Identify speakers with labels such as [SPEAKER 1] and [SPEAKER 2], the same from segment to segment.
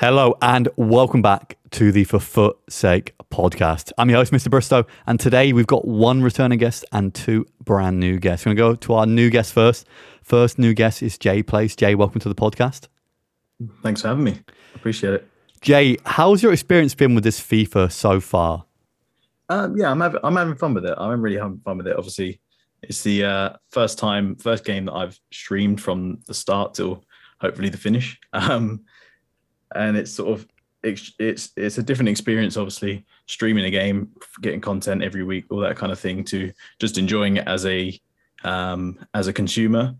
[SPEAKER 1] Hello and welcome back to the For Foot Sake podcast. I'm your host, Mr. Bristow, and today we've got one returning guest and two brand new guests. We're going to go to our new guest first. First new guest is Jay Place. Jay, welcome to the podcast.
[SPEAKER 2] Thanks for having me. Appreciate it.
[SPEAKER 1] Jay, how's your experience been with this FIFA so far?
[SPEAKER 2] Um, yeah, I'm having I'm having fun with it. I'm really having fun with it. Obviously, it's the uh, first time, first game that I've streamed from the start till hopefully the finish. Um, and it's sort of it's it's it's a different experience obviously streaming a game getting content every week all that kind of thing to just enjoying it as a um as a consumer.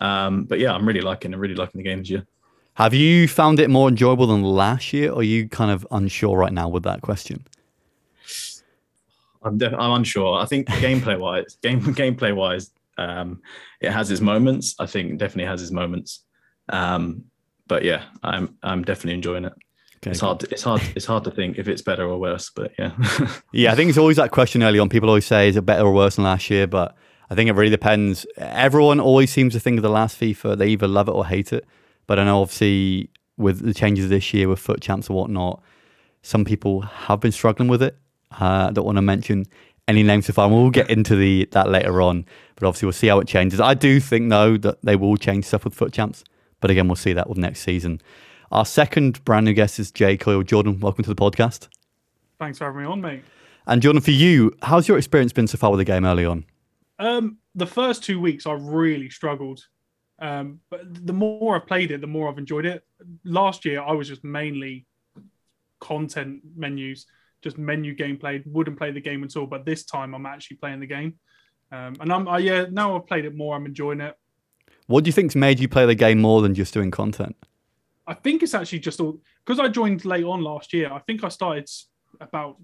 [SPEAKER 2] Um but yeah i'm really liking i'm really liking the games year.
[SPEAKER 1] Have you found it more enjoyable than last year or are you kind of unsure right now with that question?
[SPEAKER 2] I'm def- i'm unsure. I think gameplay wise game gameplay wise um it has its moments. I think definitely has its moments. Um but yeah, I'm I'm definitely enjoying it. Okay, it's hard. To, it's hard. It's hard to think if it's better or worse. But yeah.
[SPEAKER 1] yeah, I think it's always that question early on. People always say, "Is it better or worse than last year?" But I think it really depends. Everyone always seems to think of the last FIFA. They either love it or hate it. But I know, obviously, with the changes this year with FUT champs and whatnot, some people have been struggling with it. Uh, I don't want to mention any names so far. We'll get into the that later on. But obviously, we'll see how it changes. I do think though that they will change stuff with FUT champs. But again, we'll see that with next season. Our second brand new guest is Jay Coyle. Jordan, welcome to the podcast.
[SPEAKER 3] Thanks for having me on, mate.
[SPEAKER 1] And Jordan, for you, how's your experience been so far with the game early on?
[SPEAKER 3] Um, the first two weeks, I really struggled. Um, but the more I've played it, the more I've enjoyed it. Last year, I was just mainly content menus, just menu gameplay. Wouldn't play the game at all. But this time, I'm actually playing the game. Um, and I'm, I, yeah, now I've played it more. I'm enjoying it.
[SPEAKER 1] What do you think's made you play the game more than just doing content?
[SPEAKER 3] I think it's actually just all because I joined late on last year. I think I started about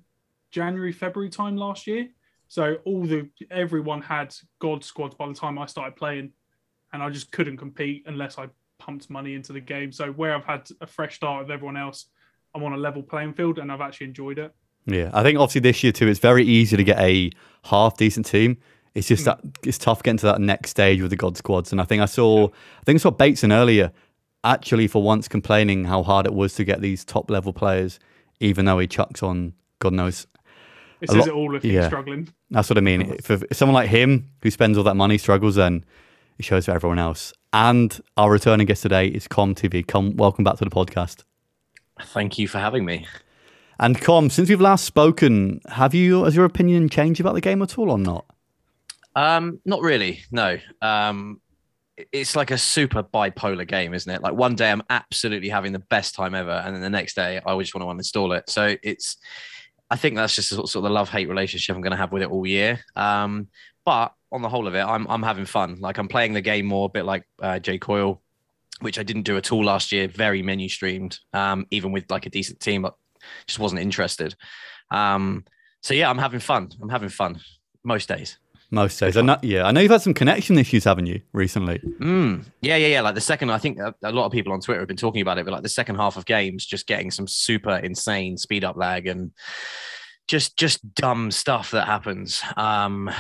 [SPEAKER 3] January, February time last year. So all the everyone had God squads by the time I started playing, and I just couldn't compete unless I pumped money into the game. So where I've had a fresh start with everyone else, I'm on a level playing field, and I've actually enjoyed it.
[SPEAKER 1] Yeah, I think obviously this year too, it's very easy to get a half decent team. It's just hmm. that it's tough getting to that next stage with the God squads. And I think I saw, I think I saw Bateson earlier, actually for once complaining how hard it was to get these top level players, even though he chucks on God knows.
[SPEAKER 3] It says lot, it all if yeah, he's struggling.
[SPEAKER 1] That's what I mean. If, if someone like him who spends all that money struggles, then it shows for everyone else. And our returning guest today is Com TV. Com, welcome back to the podcast.
[SPEAKER 4] Thank you for having me.
[SPEAKER 1] And Com, since we've last spoken, have you has your opinion changed about the game at all or not?
[SPEAKER 4] Um, not really. No. Um, it's like a super bipolar game, isn't it? Like one day I'm absolutely having the best time ever, and then the next day I just want to uninstall it. So it's, I think that's just sort of the love hate relationship I'm going to have with it all year. Um, but on the whole of it, I'm I'm having fun. Like I'm playing the game more, a bit like uh, Jay Coyle, which I didn't do at all last year. Very menu streamed, um, even with like a decent team, but just wasn't interested. Um, so yeah, I'm having fun. I'm having fun most days.
[SPEAKER 1] Most days. I know, yeah, I know you've had some connection issues, haven't you, recently?
[SPEAKER 4] Mm. Yeah, yeah, yeah. Like the second, I think a, a, lot of people on Twitter have been talking about it, but like the second half of games, just getting some super insane speed up lag and just just dumb stuff that happens um,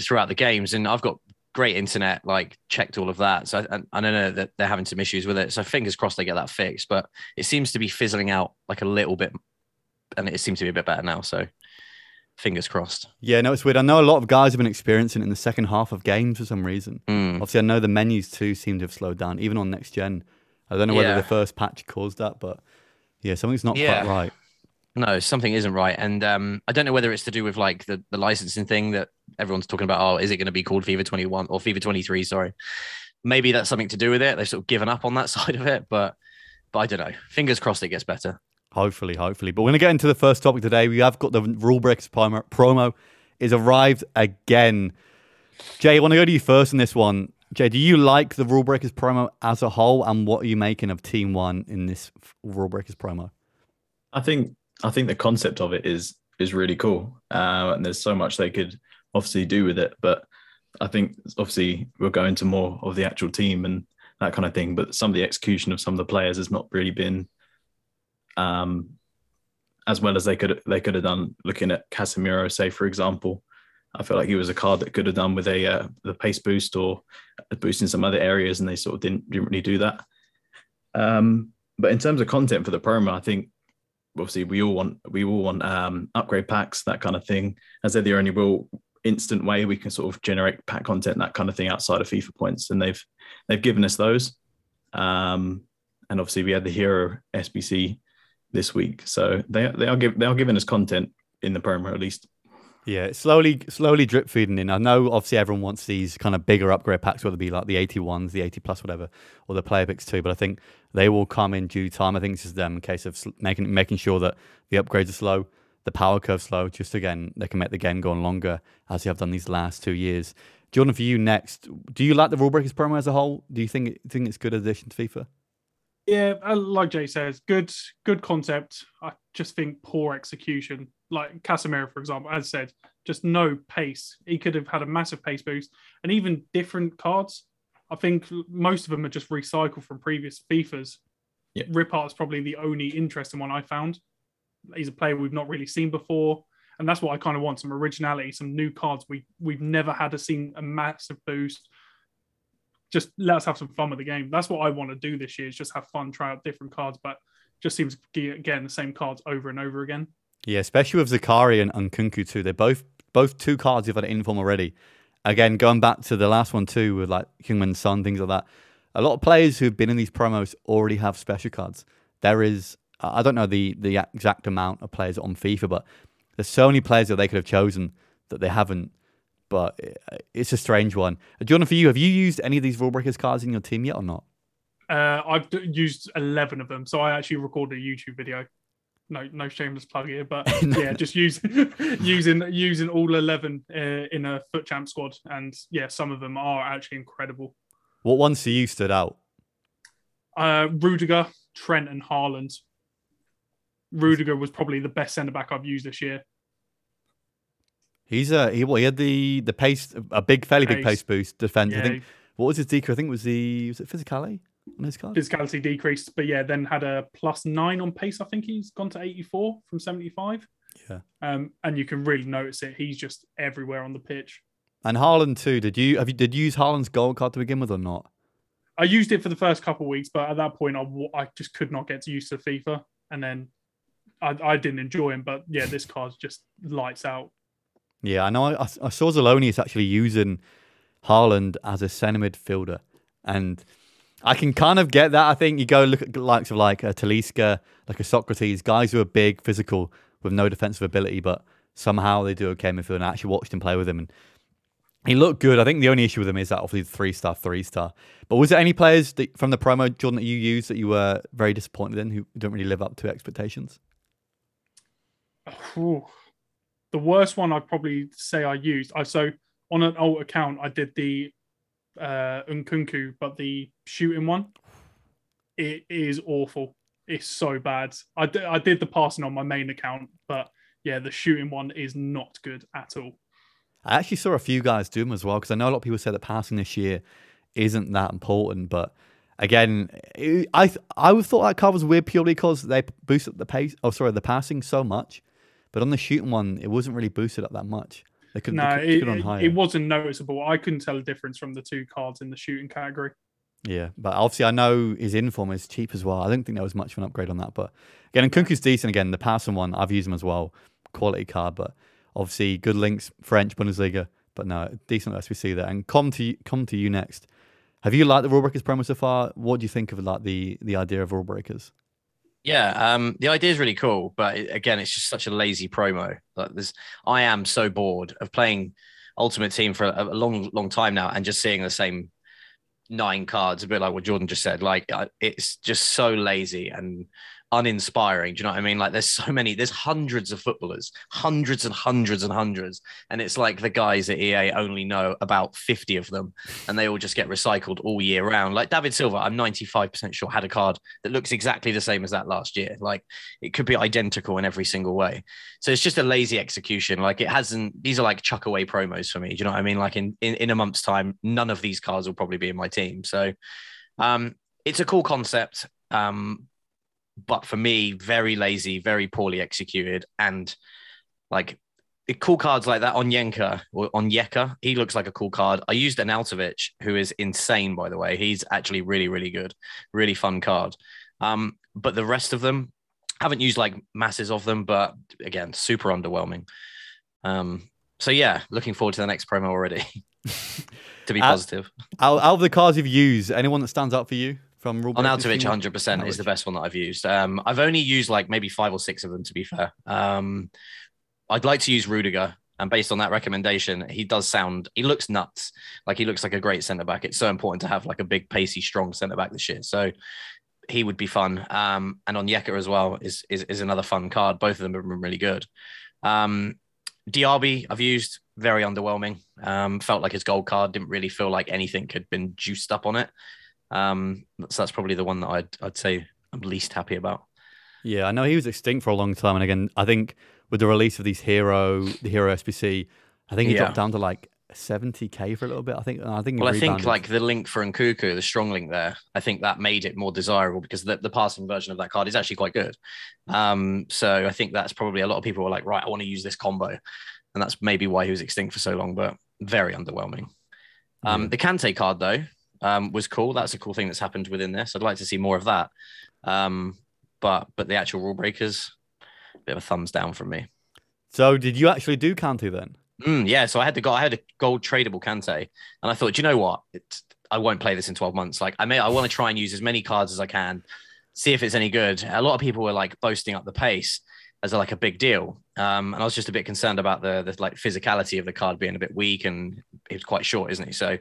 [SPEAKER 4] throughout the games. And I've got great internet, like checked all of that. So I, I don't know that they're having some issues with it. So fingers crossed they get that fixed. But it seems to be fizzling out like a little bit, and it seems to be a bit better now. So fingers crossed.
[SPEAKER 1] Yeah, no, it's weird. I know a lot of guys have been experiencing it in the second half of games for some reason.
[SPEAKER 4] Mm.
[SPEAKER 1] Obviously, I know the menus too seem to have slowed down, even on next gen. I don't know whether yeah. the first patch caused that, but yeah, something's not yeah. quite right.
[SPEAKER 4] No, something isn't right, and um, I don't know whether it's to do with like the, the licensing thing that everyone's talking about. Oh, is it going to be called FIFA 21 or FIFA 23? Sorry, maybe that's something to do with it. They've sort of given up on that side of it, but but I don't know. Fingers crossed it gets better.
[SPEAKER 1] Hopefully, hopefully. But we're going to get into the first topic today. We have got the rule breakers promo, is arrived again. Jay, I want to go to you first in this one. Jay, do you like the rule breakers promo as a whole, and what are you making of Team One in this rule breakers promo?
[SPEAKER 2] I think I think the concept of it is is really cool, uh, and there's so much they could obviously do with it. But I think obviously we'll go into more of the actual team and that kind of thing. But some of the execution of some of the players has not really been um, as well as they could they could have done. Looking at Casemiro, say for example, I feel like he was a card that could have done with a uh, the pace boost or a boost in some other areas, and they sort of didn't didn't really do that. Um, but in terms of content for the promo, I think obviously we all want we all want um, upgrade packs, that kind of thing. As they're the only real instant way we can sort of generate pack content, that kind of thing outside of FIFA points, and they've they've given us those. Um, and obviously we had the hero SBC this week, so they they are give, they are giving us content in the promo at least.
[SPEAKER 1] Yeah, slowly, slowly drip feeding in. I know, obviously, everyone wants these kind of bigger upgrade packs, whether it be like the 81s, the 80 plus, whatever, or the player picks too. But I think they will come in due time. I think it's just them in case of making making sure that the upgrades are slow, the power curve slow. Just again, they can make the game go on longer as they have done these last two years. Jordan, for you next, do you like the Rule Breakers promo as a whole? Do you think think it's good addition to FIFA?
[SPEAKER 3] Yeah, uh, like Jay says, good good concept. I just think poor execution. Like Casemiro, for example, as said, just no pace. He could have had a massive pace boost, and even different cards. I think most of them are just recycled from previous FIFAs.
[SPEAKER 2] Yeah.
[SPEAKER 3] Ripart's probably the only interesting one I found. He's a player we've not really seen before, and that's what I kind of want: some originality, some new cards we we've never had to see a massive boost just let us have some fun with the game. That's what I want to do this year is just have fun, try out different cards, but just seems getting the same cards over and over again.
[SPEAKER 1] Yeah, especially with Zakari and, Nkunku too. They're both both two cards you've had in form already. Again, going back to the last one too, with like Heung-min Son, things like that. A lot of players who've been in these promos already have special cards. There is, I don't know the the exact amount of players on FIFA, but there's so many players that they could have chosen that they haven't but it's a strange one. Jordan, for you, have you used any of these rule breakers cards in your team yet or not?
[SPEAKER 3] Uh, I've used eleven of them, so I actually recorded a YouTube video. No, no shameless plug here, but yeah, just use, using using all eleven uh, in a FUT champ squad, and yeah, some of them are actually incredible.
[SPEAKER 1] What ones for you stood out?
[SPEAKER 3] Uh, Rudiger, Trent, and Haaland. Rudiger was probably the best centre back I've used this year.
[SPEAKER 1] He's a he, well, he had the the pace a big fairly pace. big pace boost defense. Yeah. I think what was his decrease? I think it was the was it physicality on his card?
[SPEAKER 3] Physicality decreased, but yeah, then had a plus nine on pace. I think he's gone to eighty four from seventy five.
[SPEAKER 1] Yeah.
[SPEAKER 3] Um, and you can really notice it. He's just everywhere on the pitch.
[SPEAKER 1] And Haaland too. Did you have you did you use Haaland's gold card to begin with or not?
[SPEAKER 3] I used it for the first couple of weeks, but at that point, I, I just could not get used to FIFA, and then I, I didn't enjoy him. But yeah, this card just lights out.
[SPEAKER 1] Yeah, I know. I, I saw Zelonius actually using Haaland as a centre midfielder, and I can kind of get that. I think you go look at likes of like a Talisca, like a Socrates, guys who are big, physical, with no defensive ability, but somehow they do okay midfield. And I actually watched him play with him, and he looked good. I think the only issue with him is that obviously three star, three star. But was there any players that, from the promo, Jordan, that you used that you were very disappointed in who don't really live up to expectations?
[SPEAKER 3] Ooh the worst one I'd probably say I used. I so on an old account I did the uh Nkunku, but the shooting one. It is awful. It's so bad. I, d- I did the passing on my main account, but yeah, the shooting one is not good at all.
[SPEAKER 1] I actually saw a few guys do them as well because I know a lot of people say that passing this year isn't that important, but again, I I would thought that card was weird purely because they boosted the pace. Oh, sorry, the passing so much but on the shooting one, it wasn't really boosted up that much. They could,
[SPEAKER 3] no,
[SPEAKER 1] they
[SPEAKER 3] could, it, it, wasn't noticeable. I couldn't tell a difference from the two cards in the shooting category.
[SPEAKER 1] Yeah, but obviously I know his inform is cheap as well. I don't think there was much of an upgrade on that. But again, Nkunku's decent. Again, the passing one, I've used him as well. Quality card, but obviously good links, French Bundesliga. But no, decent as we see that. And come to come to you next. Have you liked the rule breakers promo so far? What do you think of like the the idea of rule breakers?
[SPEAKER 4] Yeah, um, the idea is really cool, but again, it's just such a lazy promo. Like this, I am so bored of playing Ultimate Team for a, a long, long time now, and just seeing the same nine cards. A bit like what Jordan just said. Like it's just so lazy, and uninspiring. Do you know what I mean? Like there's so many, there's hundreds of footballers, hundreds and hundreds and hundreds. And it's like the guys at EA only know about 50 of them and they all just get recycled all year round. Like David Silva, I'm 95% sure had a card that looks exactly the same as that last year. Like it could be identical in every single way. So it's just a lazy execution. Like it hasn't, these are like chuck away promos for me. Do you know what I mean? Like in, in, in a month's time, none of these cards will probably be in my team. So um, it's a cool concept. Um, but for me, very lazy, very poorly executed, and like cool cards like that on Yenka or on Yeka, he looks like a cool card. I used an Arnautovic, who is insane, by the way. He's actually really, really good, really fun card. Um, but the rest of them, haven't used like masses of them, but again, super underwhelming. Um, so yeah, looking forward to the next promo already. to be
[SPEAKER 1] Uh,
[SPEAKER 4] positive.
[SPEAKER 1] Out, out of the cards you've used, anyone that stands out for you from rule?
[SPEAKER 4] On Arnautovic,
[SPEAKER 1] you
[SPEAKER 4] 100% is the best one that I've used. Um, I've only used like maybe five or six of them, to be fair. Um, I'd like to use Rudiger. And based on that recommendation, he does sound, he looks nuts. Like he looks like a great centre back. It's so important to have like a big, pacey, strong centre back this year. So he would be fun. Um, and on Yeka as well is, is, is another fun card. Both of them have been really good. Um, Diaby, I've used very underwhelming. Um, felt like his gold card didn't really feel like anything had been juiced up on it. Um, so that's probably the one that I'd I'd say I'm least happy about.
[SPEAKER 1] Yeah, I know he was extinct for a long time, and again, I think with the release of these hero, the hero SBC, I think he
[SPEAKER 4] Yeah.
[SPEAKER 1] dropped down to like 70k for a little bit. I think. I think.
[SPEAKER 4] Well, I think like the link for Nkunku, the strong link there, I think that made it more desirable because the, the passing version of that card is actually quite good. Um, so I think that's probably a lot of people were like, right, I want to use this combo, and that's maybe why he was extinct for so long, but very underwhelming. Um,
[SPEAKER 1] Yeah.
[SPEAKER 4] The Kante card though um, was cool. That's a cool thing that's happened within this. I'd like to see more of that. Um, but but the actual rule breakers, a bit of a thumbs down from me.
[SPEAKER 1] So, did you actually do Kante then?
[SPEAKER 4] Mm, yeah, so I had the go- I had a gold tradable Kante, and I thought, "Do you know what? It's, I won't play this in 12 months. Like I may, I want to try and use as many cards as I can, see if it's any good. A lot of people were like boasting up the pace as like a big deal, um, and I was just a bit concerned about the the like physicality of the card being a bit weak, and it's quite short, isn't he? So,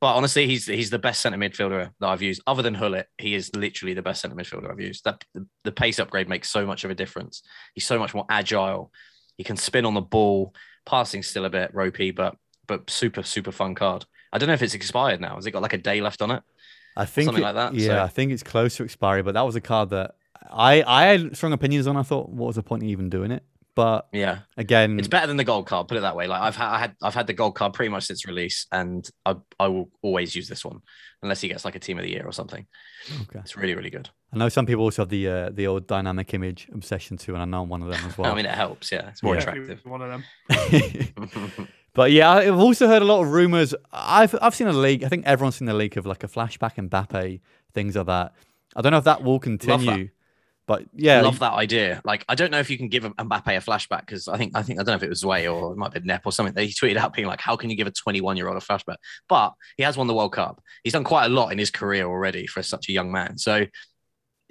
[SPEAKER 4] but honestly, he's he's the best centre midfielder that I've used. Other than Gullit, he is literally the best centre midfielder I've used. That the, the pace upgrade makes so much of a difference. He's so much more agile. He can spin on the ball. Passing's still a bit ropey, but but super super fun card. I don't know if it's expired now. Has it got like a day left on it?
[SPEAKER 1] I think
[SPEAKER 4] Something
[SPEAKER 1] it-
[SPEAKER 4] like that,
[SPEAKER 1] Yeah,
[SPEAKER 4] so-
[SPEAKER 1] I think it's close to expiry, but that was a card that I I had strong opinions on. I thought, what was the point of even doing it? But
[SPEAKER 4] Yeah,
[SPEAKER 1] again,
[SPEAKER 4] it's better than the gold card. Put it that way. Like I've had, I had I've had the gold card pretty much since release, and I I will always use this one unless he gets like a team of the year or something.
[SPEAKER 1] okay.
[SPEAKER 4] It's really really good.
[SPEAKER 1] I know some people also have the uh, the old dynamic image obsession too, and I know I'm one of them as well.
[SPEAKER 4] I mean, it helps. Yeah, it's more
[SPEAKER 1] Yeah.
[SPEAKER 4] attractive.
[SPEAKER 3] One of them.
[SPEAKER 1] But yeah, I've also heard a lot of rumors. I've I've seen a leak. I think everyone's seen the leak of like a flashback Mbappe, things like that. I don't know if that will continue, but yeah, I
[SPEAKER 4] love that idea. Like, I don't know if you can give Mbappe a flashback because I think I think I don't know if it was Way or it might be Nep or something. That he tweeted out being like, "How can you give a 21 year old a flashback?" But he has won the World Cup. He's done quite a lot in his career already for such a young man. So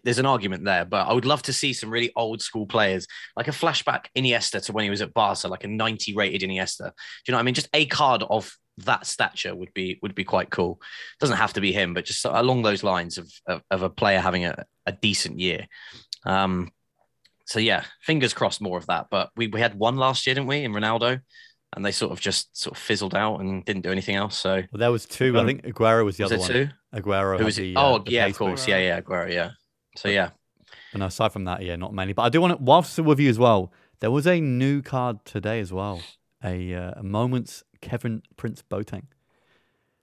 [SPEAKER 4] there's an argument there. But I would love to see some really old school players, like a flashback Iniesta to when he was at Barca, like a 90 rated Iniesta. Do you know what I mean? Just a card of that stature would be would be quite cool. Doesn't have to be him, but just along those lines of of, of a player having a, a decent year. Um, so yeah, fingers crossed more of that. But we, we had one last year, didn't we, in Ronaldo? And they sort of just sort of fizzled out and didn't do anything else. So
[SPEAKER 1] well, there was two. I
[SPEAKER 2] Um,
[SPEAKER 1] think Aguero was the
[SPEAKER 4] was
[SPEAKER 1] other
[SPEAKER 4] there
[SPEAKER 1] one.
[SPEAKER 4] two?
[SPEAKER 1] Aguero.
[SPEAKER 4] Who was
[SPEAKER 1] the, uh,
[SPEAKER 4] oh
[SPEAKER 1] the
[SPEAKER 4] yeah, of course. Yeah, yeah, Aguero. Yeah. So yeah,
[SPEAKER 1] And aside from that, yeah, not many. But I do want to, whilst with you as well, there was a new card today as well. A, uh, a moment's Kevin Prince Boateng.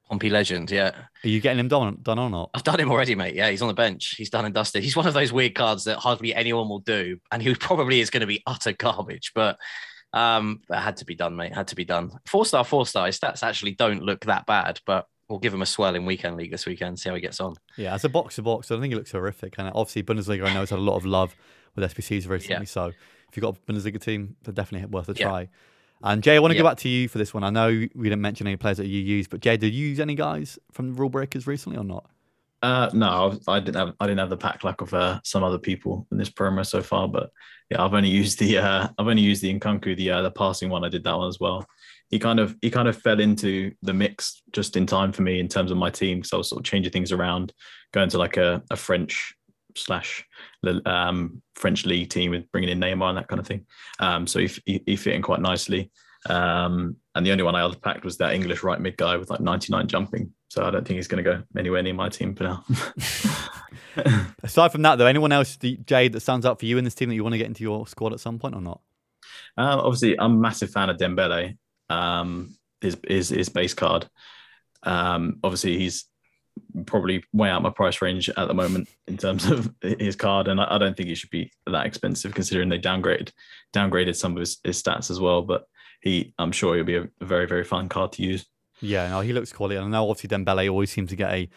[SPEAKER 4] Pompey legend. Yeah,
[SPEAKER 1] Are you getting him done, done or not?
[SPEAKER 4] I've done him already, mate. Yeah, he's on the bench. He's done and dusted. He's one of those weird cards that hardly anyone will do, and he probably is going to be utter garbage. But um, that had to be done, mate. Had to be done. Four star, four star. His stats actually don't look that bad, but we'll give him a swell in weekend league this weekend. See how he gets on.
[SPEAKER 1] Yeah, as a box to box, I think he looks horrific. And obviously, Bundesliga, I know, has had a lot of love with SBCs recently.
[SPEAKER 4] Yeah.
[SPEAKER 1] So if you've got a Bundesliga team, they're definitely worth a
[SPEAKER 4] Yeah.
[SPEAKER 1] try. And Jay, I want to
[SPEAKER 4] Yeah.
[SPEAKER 1] go back to you for this one. I know we didn't mention any players that you used, but Jay, did you use any guys from the Rule Breakers recently or not?
[SPEAKER 2] Uh, no, I didn't have I didn't have the pack like of uh, some other people in this promo so far, but yeah, I've only used the uh, I've only used the Nkunku, the uh, the passing one. I did that one as well. He kind of he kind of fell into the mix just in time for me in terms of my team because I was sort of changing things around, going to like a, a French slash um, French league team with bringing in Neymar and that kind of thing. Um, so he, he, he fit in quite nicely. Um, and the only one I other packed was that English right mid guy with like 99 jumping. So I don't think he's going to go anywhere near my team for now.
[SPEAKER 1] Aside from that, though, anyone else, Jade, that stands out for you in this team that you want to get into your squad at some point or not?
[SPEAKER 2] Um, obviously, I'm a massive fan of Dembele. Um, his his his base card. Um, obviously, he's probably way out my price range at the moment in terms of his card, and I, I don't think he should be that expensive considering they downgraded downgraded some of his, his stats as well. But he, I'm sure he'll be a, a very very fun card to use.
[SPEAKER 1] Yeah, no, he looks quality. And I know obviously Dembele always seems to get a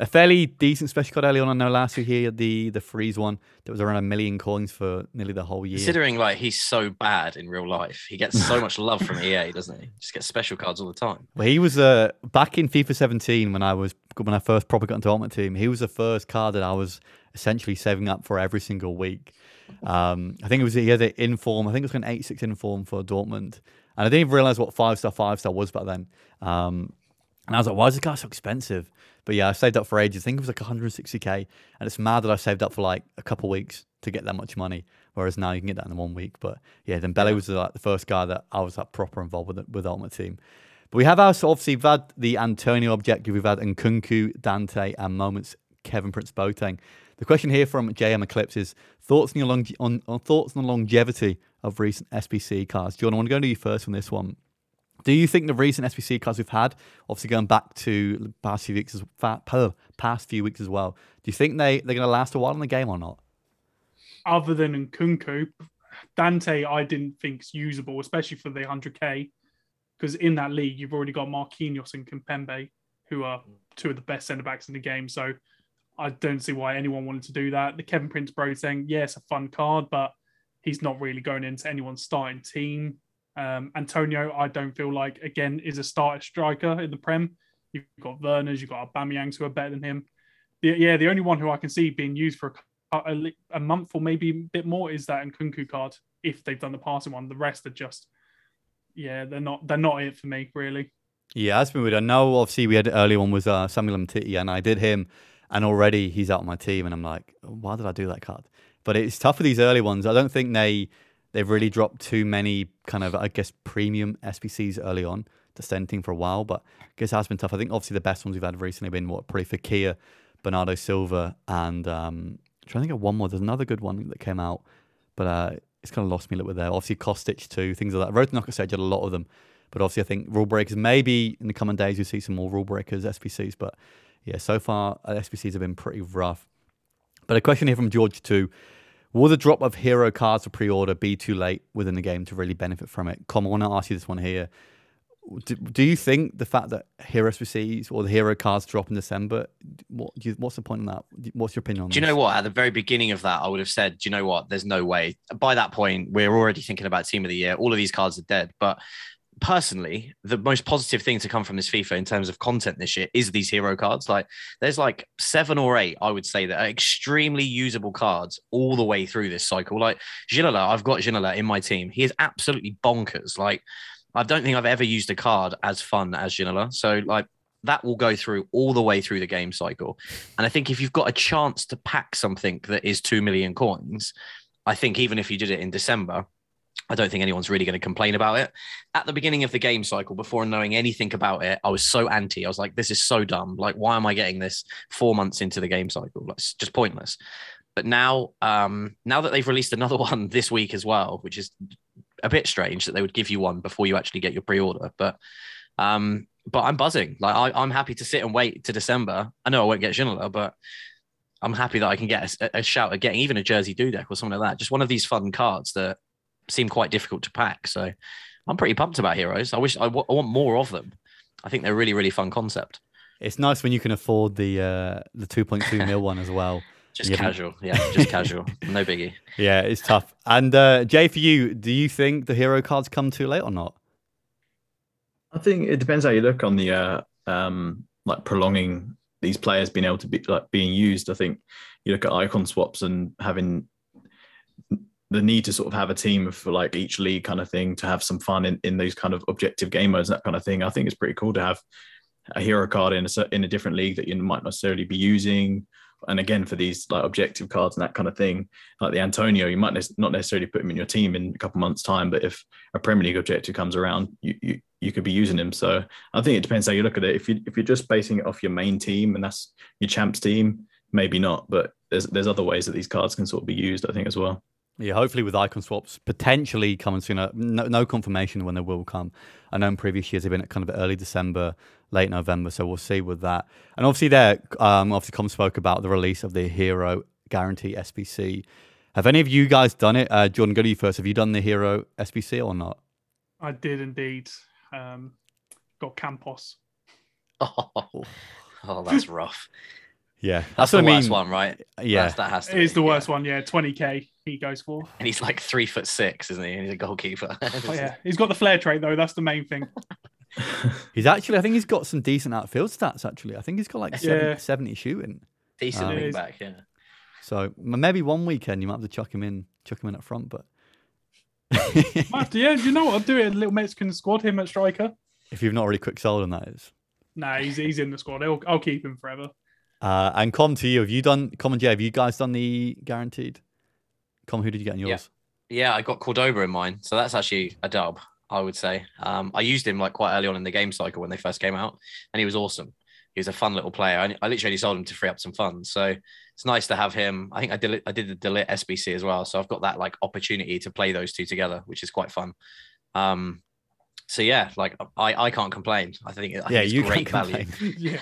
[SPEAKER 1] a fairly decent special card early on. I know last year here the the freeze one that was around a million coins for nearly the whole year.
[SPEAKER 4] Considering like he's so bad in real life, he gets so much love from EA, doesn't he? Just gets special cards all the time.
[SPEAKER 1] Well, he was uh, back in FIFA 17 when I was when I first probably got into Ultimate Team. He was the first card that I was essentially saving up for every single week. Um, I think it was he had an inform. I think it was an 86 inform for Dortmund, and I didn't even realize what five star five star was back then. Um, and I was like, why is this car so expensive? But yeah, I saved up for ages. I think it was like 160k, and it's mad that I saved up for like a couple weeks to get that much money. Whereas now you can get that in one week. But yeah, Dembele was like the first guy that I was like proper involved with with Ultimate Team. But we have our so obviously we've had the Antonio objective, we've had Nkunku, Dante, and moments Kevin Prince Boateng. The question here from JM Eclipse is thoughts on, your long, on, on thoughts on the longevity of recent SBC cards. John, I want to go to you first on this one. Do you think the recent SBC cards we've had, obviously going back to the past few weeks, as, past few weeks as well, do you think they they're going to last a while in the game or not?
[SPEAKER 3] Other than Nkunku, Dante, I didn't think's usable, especially for the 100k, because in that league you've already got Marquinhos and Kimpembe, who are two of the best centre backs in the game. So I don't see why anyone wanted to do that. The Kevin Prince Boateng, yeah, it's a fun card, but he's not really going into anyone's starting team. Um, Antonio, I don't feel like again is a starter striker in the Prem. You've got Werners, you've got Aubameyangs who are better than him. The, yeah, the only one who I can see being used for a, a, a, month or maybe a bit more is that Nkunku card if they've done the passing one. The rest are just, yeah, they're not they're not it for me really.
[SPEAKER 1] Yeah, that's been weird. I know obviously we had an early one was uh, Samuel Umtiti, and I did him, and already he's out of my team, and I'm like, why did I do that card? But it's tough for these early ones. I don't think they they've really dropped too many kind of I guess premium SBCs early on to send thing for a while, but I guess it has been tough. I think obviously the best ones we've had recently have been what probably Kia, Bernardo Silva, and um, I'm trying to think of one more. There's another good one that came out, but uh, it's kind of lost me a little bit there. Obviously Kostic too, things like that. Road to Knockout Stage had a lot of them, but obviously I think rule breakers maybe in the coming days you'll see some more rule breakers SBCs, but yeah, so far uh, SBCs have been pretty rough. But a question here from George too. Will the drop of hero cards for pre-order be too late within the game to really benefit from it? Com, I want to ask you this one here. Do, do you think the fact that hero receives or the hero cards drop in December, what you, what's the point in that? What's your opinion on
[SPEAKER 4] Do you know what? At the very beginning of that, I would have said, do you know what? There's no way. By that point, we're already thinking about team of the year. All of these cards are dead. But personally, the most positive thing to come from this FIFA in terms of content this year is these hero cards. Like there's like seven or eight, I would say, that are extremely usable cards all the way through this cycle. Like Ginola, I've got Ginola in my team. He is absolutely bonkers. Like I don't think I've ever used a card as fun as Ginola. So like that will go through all the way through the game cycle. And I think if you've got a chance to pack something that is two million coins, I think even if you did it in December, I don't think anyone's really going to complain about it. At the beginning of the game cycle, before knowing anything about it, I was so anti. I was like, this is so dumb. Like, why am I getting this four months into the game cycle? Like, it's just pointless. But now, um, now that they've released another one this week as well, which is a bit strange that they would give you one before you actually get your pre-order. But um, but I'm buzzing. Like I, am happy to sit and wait to December. I know I won't get Ginola, but I'm happy that I can get a, a shout at getting even a Jerzy Dudek or something like that. Just one of these fun cards that seem quite difficult to pack. So I'm pretty pumped about heroes. I wish I, w- I want more of them. I think they're a really really fun concept.
[SPEAKER 1] It's nice when you can afford the uh, the 2.2 mil one as well.
[SPEAKER 4] Just casual, yeah, just casual, no biggie.
[SPEAKER 1] Yeah, it's tough. And uh, Jay, for you, do you think the hero cards come too late or not?
[SPEAKER 2] I think it depends how you look on the uh, um, like prolonging these players being able to be like being used. I think you look at icon swaps and having the need to sort of have a team for like each league kind of thing to have some fun in, in those kind of objective game modes and that kind of thing. I think it's pretty cool to have a hero card in a in a different league that you might not necessarily be using. And again, for these like objective cards and that kind of thing, like the Antonio, you might ne- not necessarily put him in your team in a couple months' time, but if a Premier League objective comes around, you, you you could be using him. So I think it depends how you look at it. If you if you're just basing it off your main team and that's your champs team, maybe not. But there's there's other ways that these cards can sort of be used, I think, as well.
[SPEAKER 1] Yeah, hopefully with icon swaps potentially coming sooner. No, no, confirmation when they will come. I know in previous years they've been at kind of early December, late November, so we'll see with that. And obviously there, um, obviously Com spoke about the release of the Hero Guarantee SBC. Have any of you guys done it? Uh, Jordan, go to you first. Have you done the Hero SBC or not?
[SPEAKER 3] I did indeed. Um, got Campos.
[SPEAKER 4] Oh, oh that's rough.
[SPEAKER 1] Yeah,
[SPEAKER 4] That's,
[SPEAKER 1] that's,
[SPEAKER 4] the
[SPEAKER 1] what I mean.
[SPEAKER 4] worst one, right?
[SPEAKER 1] Yeah,
[SPEAKER 4] That's, that has to
[SPEAKER 3] It is
[SPEAKER 4] be,
[SPEAKER 3] the
[SPEAKER 4] yeah.
[SPEAKER 3] worst one. Yeah, 20k he goes for.
[SPEAKER 4] And he's like three foot six, isn't he? And he's a goalkeeper.
[SPEAKER 3] Oh, yeah, he's got the flair trait though. That's the main thing.
[SPEAKER 1] he's actually. I think he's got some decent outfield stats. Actually, I think he's got like 70,
[SPEAKER 3] Yeah.
[SPEAKER 1] 70 shooting.
[SPEAKER 4] Decent
[SPEAKER 1] Um,
[SPEAKER 4] wing back, yeah.
[SPEAKER 1] So maybe one weekend you might have to chuck him in, chuck him in up front. But
[SPEAKER 3] I have to, yeah, you know what? I'll do it. A little Mexican squad, him at striker.
[SPEAKER 1] if you've not already quick sold on that is.
[SPEAKER 3] Nah, he's he's in the squad. I'll, I'll keep him forever.
[SPEAKER 1] Uh, and Com to you, have you done Com and Jay? Have you guys done the guaranteed? Com, who did you get in
[SPEAKER 4] Yeah.
[SPEAKER 1] yours?
[SPEAKER 4] Yeah, yeah, I got Cordoba in mine, so that's actually a dub. I would say. Um, I used him like quite early on in the game cycle when they first came out, and he was awesome. He was a fun little player. I, I literally sold him to free up some funds, so it's nice to have him. I think I did I did the de Ligt SBC as well, so I've got that like opportunity to play those two together, which is quite fun. Um, so yeah, like I, I can't complain. I think, I think
[SPEAKER 1] yeah,
[SPEAKER 4] it's
[SPEAKER 1] you
[SPEAKER 4] great value.
[SPEAKER 3] Yeah,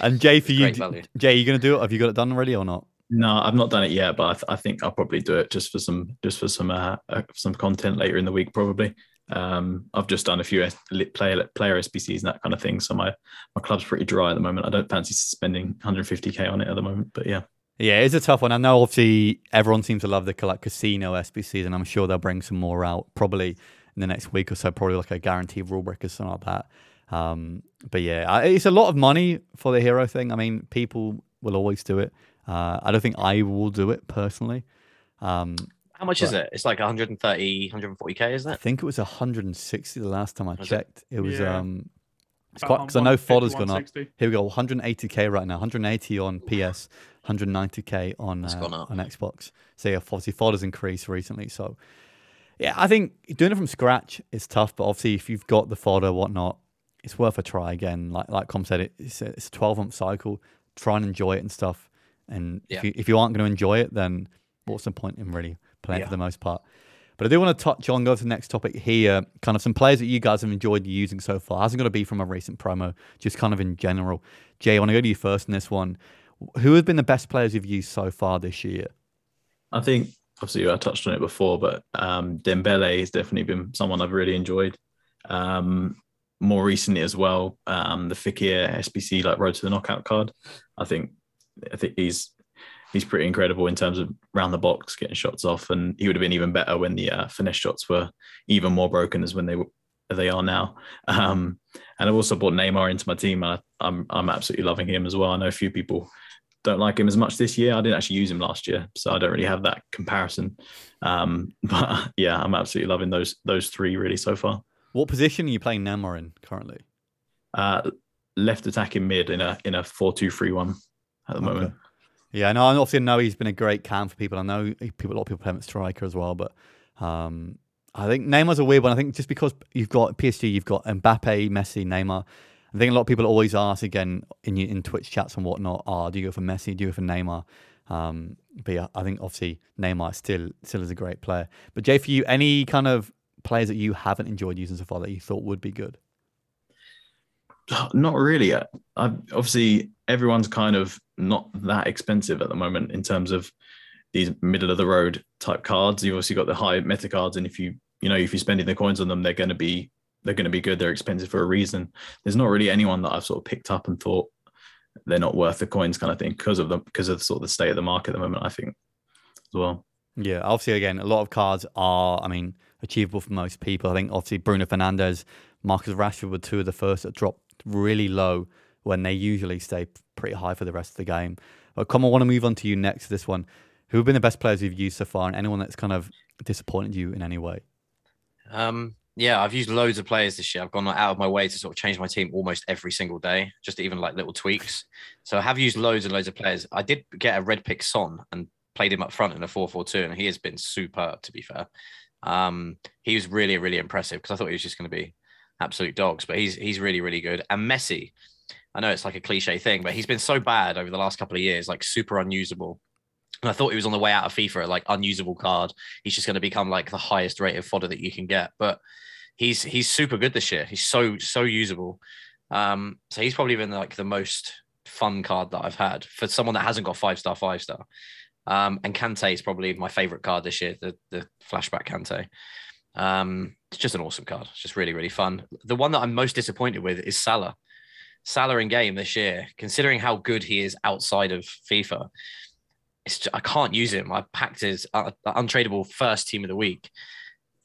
[SPEAKER 1] and Jay, for you,
[SPEAKER 4] Great
[SPEAKER 1] d-
[SPEAKER 4] value.
[SPEAKER 1] Jay, you gonna do it? Have you got it done already or not?
[SPEAKER 2] No, I've not done it yet, but I, th- I think I'll probably do it just for some just for some uh, uh, some content later in the week. Probably. Um, I've just done a few S- player player SBCs and that kind of thing. So my my club's pretty dry at the moment. I don't fancy spending 150k on it at the moment. But yeah,
[SPEAKER 1] Yeah, it's a tough one. I know obviously everyone seems to love the like casino SBCs, and I'm sure they'll bring some more out probably in the next week or so, probably like a guaranteed rule break or something like that. Um, but yeah, it's a lot of money for the hero thing. I mean, people will always do it. Uh, I don't think I will do it personally. Um,
[SPEAKER 4] How much is it? It's like 130, 140k, isn't
[SPEAKER 1] I think it was 160 the last time I
[SPEAKER 4] Was
[SPEAKER 1] checked. It, was
[SPEAKER 3] Yeah.
[SPEAKER 1] um, it's quite because I know
[SPEAKER 3] 150,
[SPEAKER 1] fodder's gone up. Here we go, 180k right now, 180 on PS, 190k on uh, on Xbox. So yeah, obviously fodder's increased recently. So yeah, I think doing it from scratch is tough, but obviously if you've got the fodder, whatnot, it's worth a try again. Like like Com said, it, it's a, it's a 12 month cycle. Try and enjoy it and stuff. And
[SPEAKER 4] Yeah.
[SPEAKER 1] if you if you aren't going to enjoy it, then what's the point in really playing
[SPEAKER 4] Yeah.
[SPEAKER 1] for the most part? But I do want to touch on, go to the next topic here, kind of some players that you guys have enjoyed using so far. Hasn't got to be from a recent promo, just kind of in general. Jay, I want to go to you first in this one. Who have been the best players you've used so far this year?
[SPEAKER 2] I think obviously I touched on it before, but um, Dembele has definitely been someone I've really enjoyed. Um, more recently as well, um, the Fekir SBC like Road to the Knockout card. I think I think he's he's pretty incredible in terms of round the box getting shots off, and he would have been even better when the uh, finesse shots were even more broken as when they were they are now. Um, and I've also brought Neymar into my team, and I, I'm I'm absolutely loving him as well. I know a few people don't like him as much this year. I didn't actually use him last year, so I don't really have that comparison. Um, but yeah, I'm absolutely loving those those three really so far.
[SPEAKER 1] What position are you playing Neymar in currently?
[SPEAKER 2] Uh, left attacking mid in a in a four two three one at the
[SPEAKER 1] Okay.
[SPEAKER 2] moment.
[SPEAKER 1] Yeah, no, I obviously know he's been a great cam for people. I know people, a lot of people play him at striker as well, but um, I think Neymar's a weird one. I think just because you've got PSG, you've got Mbappe, Messi, Neymar. I think a lot of people always ask again in in Twitch chats and whatnot, oh, do you go for Messi? Do you go for Neymar? Um, but yeah, I think obviously Neymar still still is a great player. But Jay, for you, any kind of players that you haven't enjoyed using so far that you thought would be good?
[SPEAKER 2] Not really. I, I obviously everyone's kind of not that expensive at the moment in terms of these middle of the road type cards. You've obviously got the high meta cards, and if you you know if you're spending the coins on them, they're going to be they're going to be good. They're expensive for a reason. There's not really anyone that I've sort of picked up and thought they're not worth the coins kind of thing because of the because of sort of the state of the market at the moment. I think as well.
[SPEAKER 1] Yeah, obviously, again, a lot of cards are, I mean, achievable for most people. I think obviously Bruno Fernandes, Marcus Rashford were two of the first that dropped really low when they usually stay pretty high for the rest of the game. But come on, I want to move on to you next this one. Who have been the best players you've used so far, and anyone that's kind of disappointed you in any way?
[SPEAKER 4] Um, yeah, I've used loads of players this year. I've gone out of my way to sort of change my team almost every single day, just even like little tweaks. So I have used loads and loads of players. I did get a red pick Son and played him up front in a 4-4-2, and he has been superb to be fair. Um, he was really, really impressive because I thought he was just going to be absolute dogs, but he's he's really, really good. And Messi, I know it's like a cliche thing, but he's been so bad over the last couple of years, like super unusable. And I thought he was on the way out of FIFA, like unusable card. He's just going to become like the highest rated fodder that you can get. But he's he's super good this year. He's so so usable. Um, so he's probably been like the most fun card that I've had for someone that hasn't got five star, five star. Um, and Kante is probably my favorite card this year, the the flashback Kante. Um, it's just an awesome card. It's just really, really fun. The one that I'm most disappointed with is Salah. Salah in game this year, considering how good he is outside of FIFA, it's just, I can't use him. I packed his uh, untradeable first team of the week,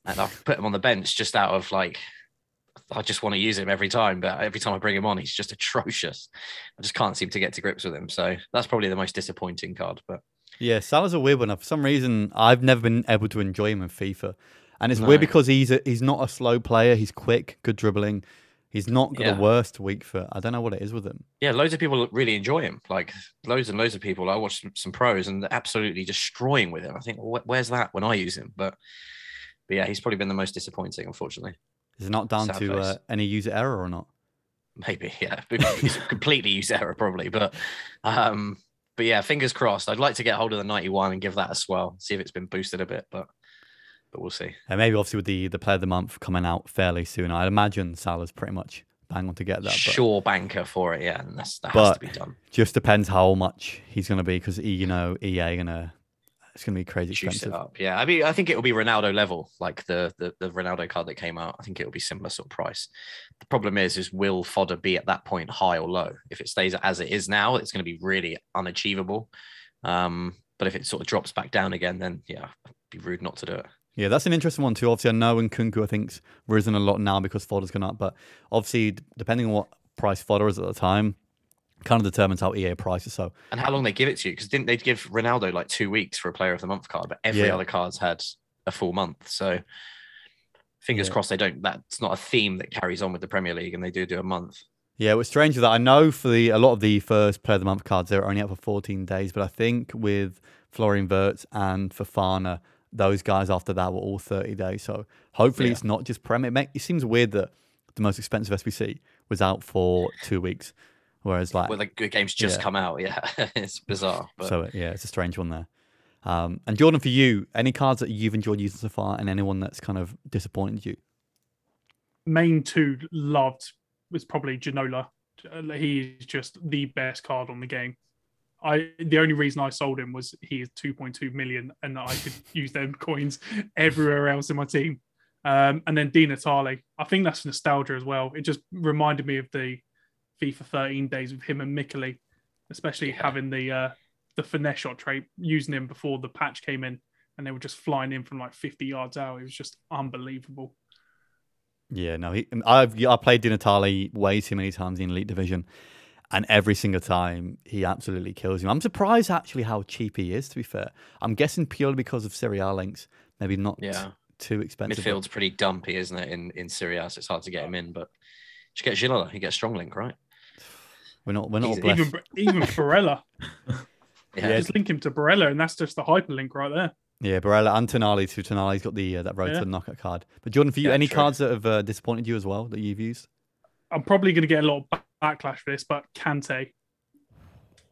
[SPEAKER 4] and I've put him on the bench just out of like I just want to use him every time, but every time I bring him on, he's just atrocious. I just can't seem to get to grips with him. So that's probably the most disappointing card. But
[SPEAKER 1] yeah, Salah's a weird one. For some reason, I've never been able to enjoy him in FIFA, and it's
[SPEAKER 4] No.
[SPEAKER 1] weird because he's a, he's not a slow player. He's quick, good dribbling. He's not got
[SPEAKER 4] Yeah.
[SPEAKER 1] the worst week for. I don't know what it is with him.
[SPEAKER 4] yeah, loads of people really enjoy him. Like loads and loads of people. I watched some, pros and they're absolutely destroying with him. I think, well, where's that when I use him? But but yeah, he's probably been the most disappointing, unfortunately.
[SPEAKER 1] Is it not down
[SPEAKER 4] Sad
[SPEAKER 1] to uh, any user error or not?
[SPEAKER 4] Maybe, yeah. Completely user error, probably. But um, but yeah, fingers crossed. I'd like to get hold of the 91 and give that a swell, see if it's been boosted a bit, but but we'll see.
[SPEAKER 1] And maybe obviously with the the player of the month coming out fairly soon, I'd imagine Salah's pretty much bang on to get that. But
[SPEAKER 4] Sure banker for it, yeah. And that's that has to be done.
[SPEAKER 1] just depends how much he's going to be because you know EA gonna it's going to be crazy
[SPEAKER 4] Juice
[SPEAKER 1] expensive.
[SPEAKER 4] it up. Yeah. I mean, I think it will be Ronaldo level, like the, the the Ronaldo card that came out. I think it will be similar sort of price. The problem is, is will fodder be at that point high or low? If it stays as it is now, it's going to be really unachievable. Um, but if it sort of drops back down again, then yeah, it'd be rude not to do it.
[SPEAKER 1] Yeah, that's an interesting one too. Obviously, I know Nkunku I think's risen a lot now because fodder's gone up, but obviously depending on what price fodder is at the time, kind of determines how EA prices. So
[SPEAKER 4] And how long they give it to you? Because didn't they give Ronaldo like two weeks for a player of the month card, but every
[SPEAKER 1] Yeah.
[SPEAKER 4] other card's had a full month. So fingers
[SPEAKER 1] Yeah.
[SPEAKER 4] crossed they don't. That's not a theme that carries on with the Premier League, and they do do a month.
[SPEAKER 1] Yeah, what's strange is that I know for the a lot of the first player of the month cards they're only out for 14 days, but I think with Florian Wirtz and Fofana, those guys after that were all 30 days. So hopefully
[SPEAKER 4] Yeah.
[SPEAKER 1] it's not just Prem. It, make, it seems weird that the most expensive SBC was out for two weeks, whereas like
[SPEAKER 4] Well, the good games just
[SPEAKER 1] yeah.
[SPEAKER 4] come out. Yeah, it's bizarre. But
[SPEAKER 1] so yeah, it's a strange one there. Um, and Jordan, for you, any cards that you've enjoyed using so far, and anyone that's kind of disappointed you?
[SPEAKER 3] main two loved was probably Ginola. Uh, He is just the best card on the game. I the only reason I sold him was he is 2.2 million and I could use them coins everywhere else in my team. Um, and then Di Natale. I think that's nostalgia as well. It just reminded me of the FIFA 13 days with him and Mikali, especially
[SPEAKER 4] Yeah.
[SPEAKER 3] having the uh, the finesse shot trait, using him before the patch came in, and they were just flying in from like 50 yards out. It was just unbelievable.
[SPEAKER 1] Yeah, no, he, I've I played Di Natale way too many times in Elite Division, and every single time he absolutely kills you. I'm surprised actually how cheap he is. To be fair, I'm guessing purely because of Serie A links, maybe not
[SPEAKER 4] yeah,
[SPEAKER 1] too expensive.
[SPEAKER 4] midfield's pretty dumpy, isn't it? In in Serie A, so it's hard to get him in. But you get Ginola, you get strong link, right?
[SPEAKER 1] We're not we're not
[SPEAKER 4] He's-
[SPEAKER 3] Even even Barella.
[SPEAKER 4] Yeah,
[SPEAKER 1] Yeah,
[SPEAKER 3] just link him to Barella, and that's just the hyperlink right there.
[SPEAKER 1] Yeah, Barella and Tonali too. Tonali's got the uh, that road
[SPEAKER 3] Yeah.
[SPEAKER 1] to the knockout card. But Jordan, for you,
[SPEAKER 4] Yeah,
[SPEAKER 1] any
[SPEAKER 4] true.
[SPEAKER 1] cards that have uh, disappointed you as well that you've used?
[SPEAKER 3] I'm probably going to get a lot of backlash for this, but Kante,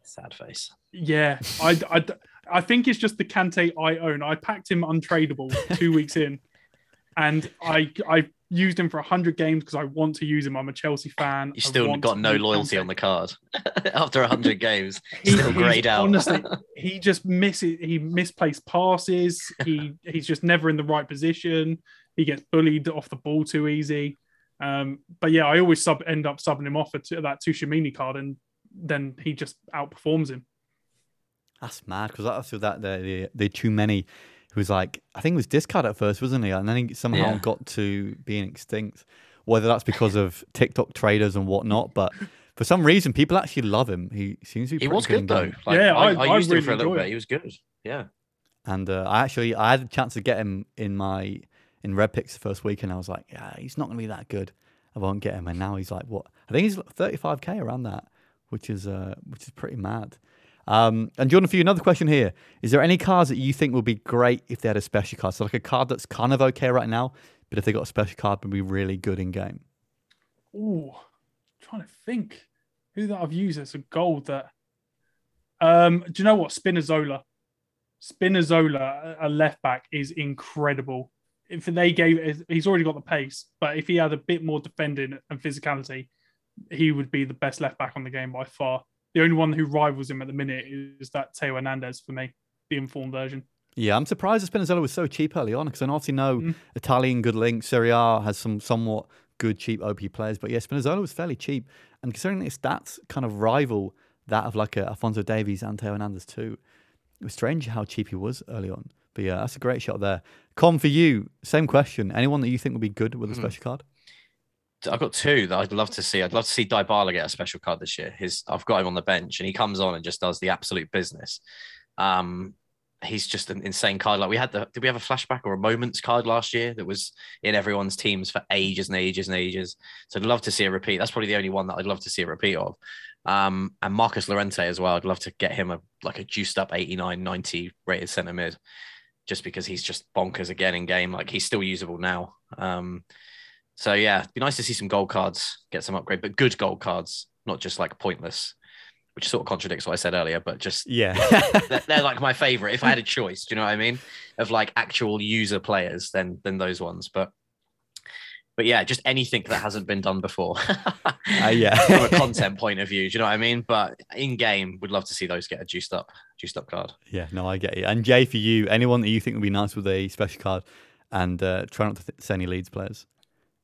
[SPEAKER 4] sad face.
[SPEAKER 3] yeah, I, I, I think it's just the Kante I own. I packed him untradeable two weeks in, and I I used him for hundred games because I want to use him. I'm a Chelsea fan.
[SPEAKER 4] You still got no loyalty
[SPEAKER 3] Kante.
[SPEAKER 4] on the card after hundred games.
[SPEAKER 3] He-
[SPEAKER 4] Still grayed out.
[SPEAKER 3] Honestly, he just misses. He misplaced passes. He he's just never in the right position. He gets bullied off the ball too easy. Um, but yeah, I always sub end up subbing him off at that Tchouameni card, and then he just outperforms him.
[SPEAKER 1] That's mad because I with that the the, the too many. Who was like I think it was discard at first, wasn't he? And then he somehow
[SPEAKER 4] Yeah.
[SPEAKER 1] got to being extinct. Whether that's because of TikTok traders and whatnot, but for some reason people actually love him. He seems to be
[SPEAKER 4] He was
[SPEAKER 1] in
[SPEAKER 4] good though. Like,
[SPEAKER 3] Yeah,
[SPEAKER 4] I,
[SPEAKER 3] I-
[SPEAKER 4] I,
[SPEAKER 3] I
[SPEAKER 4] used him
[SPEAKER 3] really
[SPEAKER 4] for a little bit.
[SPEAKER 3] him.
[SPEAKER 4] He was good. Yeah.
[SPEAKER 1] And uh, I actually I had a chance to get him in my in red picks the first week, and I was like, yeah, he's not going to be that good. I won't get him. And now he's like, what? I think he's 35k around that, which is uh, which is pretty mad. Um, and Jordan, for you, another question here: Is there any cards that you think would be great if they had a special card? So like a card that's kind of okay right now, but if they got a special card, would be really good in game.
[SPEAKER 3] Ooh, trying to think who that I've used as a gold that. Um, do you know what Spinazzola? Spinazzola, a left back, is incredible. If they gave, he's already got the pace, but if he had a bit more defending and physicality, he would be the best left back on the game by far. The only one who rivals him at the minute is that Theo Hernandez for me, the informed version.
[SPEAKER 1] Yeah, I'm surprised that Spinazzola was so cheap early on because I obviously know
[SPEAKER 3] Mm.
[SPEAKER 1] Italian good link. Serie A has some somewhat good cheap OP players. But yeah, Spinazzola was fairly cheap, and considering his stats kind of rival that of like a Alphonso Davies and Theo Hernandez too, it was strange how cheap he was early on. But yeah, that's a great shot there. Com for you, same question. Anyone that you think would be good with a
[SPEAKER 4] Hmm.
[SPEAKER 1] special card?
[SPEAKER 4] I've got two that I'd love to see. I'd love to see Dybala get a special card this year. His I've got him on the bench and he comes on and just does the absolute business. Um, he's just an insane card. Like we had the did we have a flashback or a moments card last year that was in everyone's teams for ages and ages and ages. So I'd love to see a repeat. That's probably the only one that I'd love to see a repeat of. Um, and Marcos Llorente as well. I'd love to get him a like a juiced up 89, 90 rated centre mid, just because he's just bonkers again in game. Like he's still usable now. Um, so yeah, it'd be nice to see some gold cards, get some upgrade, but good gold cards, not just like pointless, which sort of contradicts what I said earlier. But just
[SPEAKER 1] Yeah.
[SPEAKER 4] they're, they're like my favorite. If I had a choice, do you know what I mean? Of like actual user players, then then those ones. But but yeah, just anything that hasn't been done before.
[SPEAKER 1] Uh, yeah.
[SPEAKER 4] From a content point of view, do you know what I mean? But in game, would love to see those get a juiced up, juiced up card.
[SPEAKER 1] Yeah, no, I get you. And Jay, for you, anyone that you think would be nice with a special card, and uh, try not to th- say any Leeds players.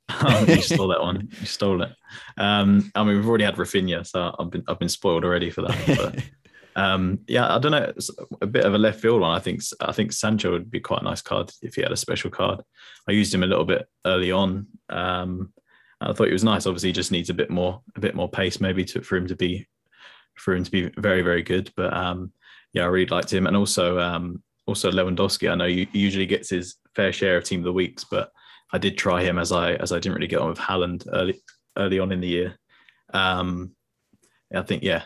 [SPEAKER 2] Oh, you stole that one. You stole it. Um, I mean, we've already had Rafinha, so I've been I've been spoiled already for that. Um, yeah, I don't know. It's a bit of a left field one. I think I think Sancho would be quite a nice card if he had a special card. I used him a little bit early on. Um, I thought he was nice. Obviously, he just needs a bit more a bit more pace maybe to for him to be for him to be very very good. But um, yeah, I really liked him, and also um, also Lewandowski. I know he usually gets his fair share of team of the weeks, but I did try him as I as I didn't really get on with Haaland early early on in the year. Um, I think yeah,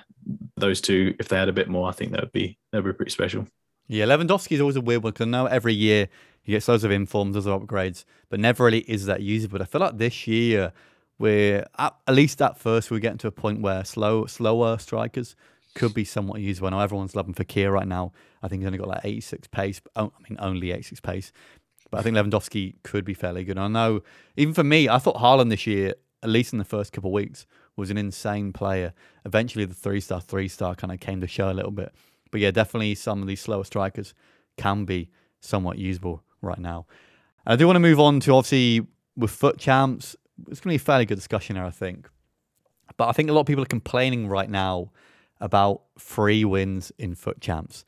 [SPEAKER 2] those two if they had a bit more, I think that would be that would be pretty special.
[SPEAKER 1] Yeah, Lewandowski is always a weird one because I know every year he gets loads of informs, loads of upgrades, but never really is that usable. But I feel like this year we're at, at least at first we're getting to a point where slow, slower strikers could be somewhat usable. I know everyone's loving Fekir right now. I think he's only got like 86 pace. Oh, I mean, only 86 pace. But I think Lewandowski could be fairly good. I know, even for me, I thought Haaland this year, at least in the first couple of weeks, was an insane player. Eventually, the three star, three star kind of came to show a little bit. But yeah, definitely some of these slower strikers can be somewhat usable right now. I do want to move on to obviously with FUT champs. It's going to be a fairly good discussion here, I think. But I think a lot of people are complaining right now about free wins in FUT champs.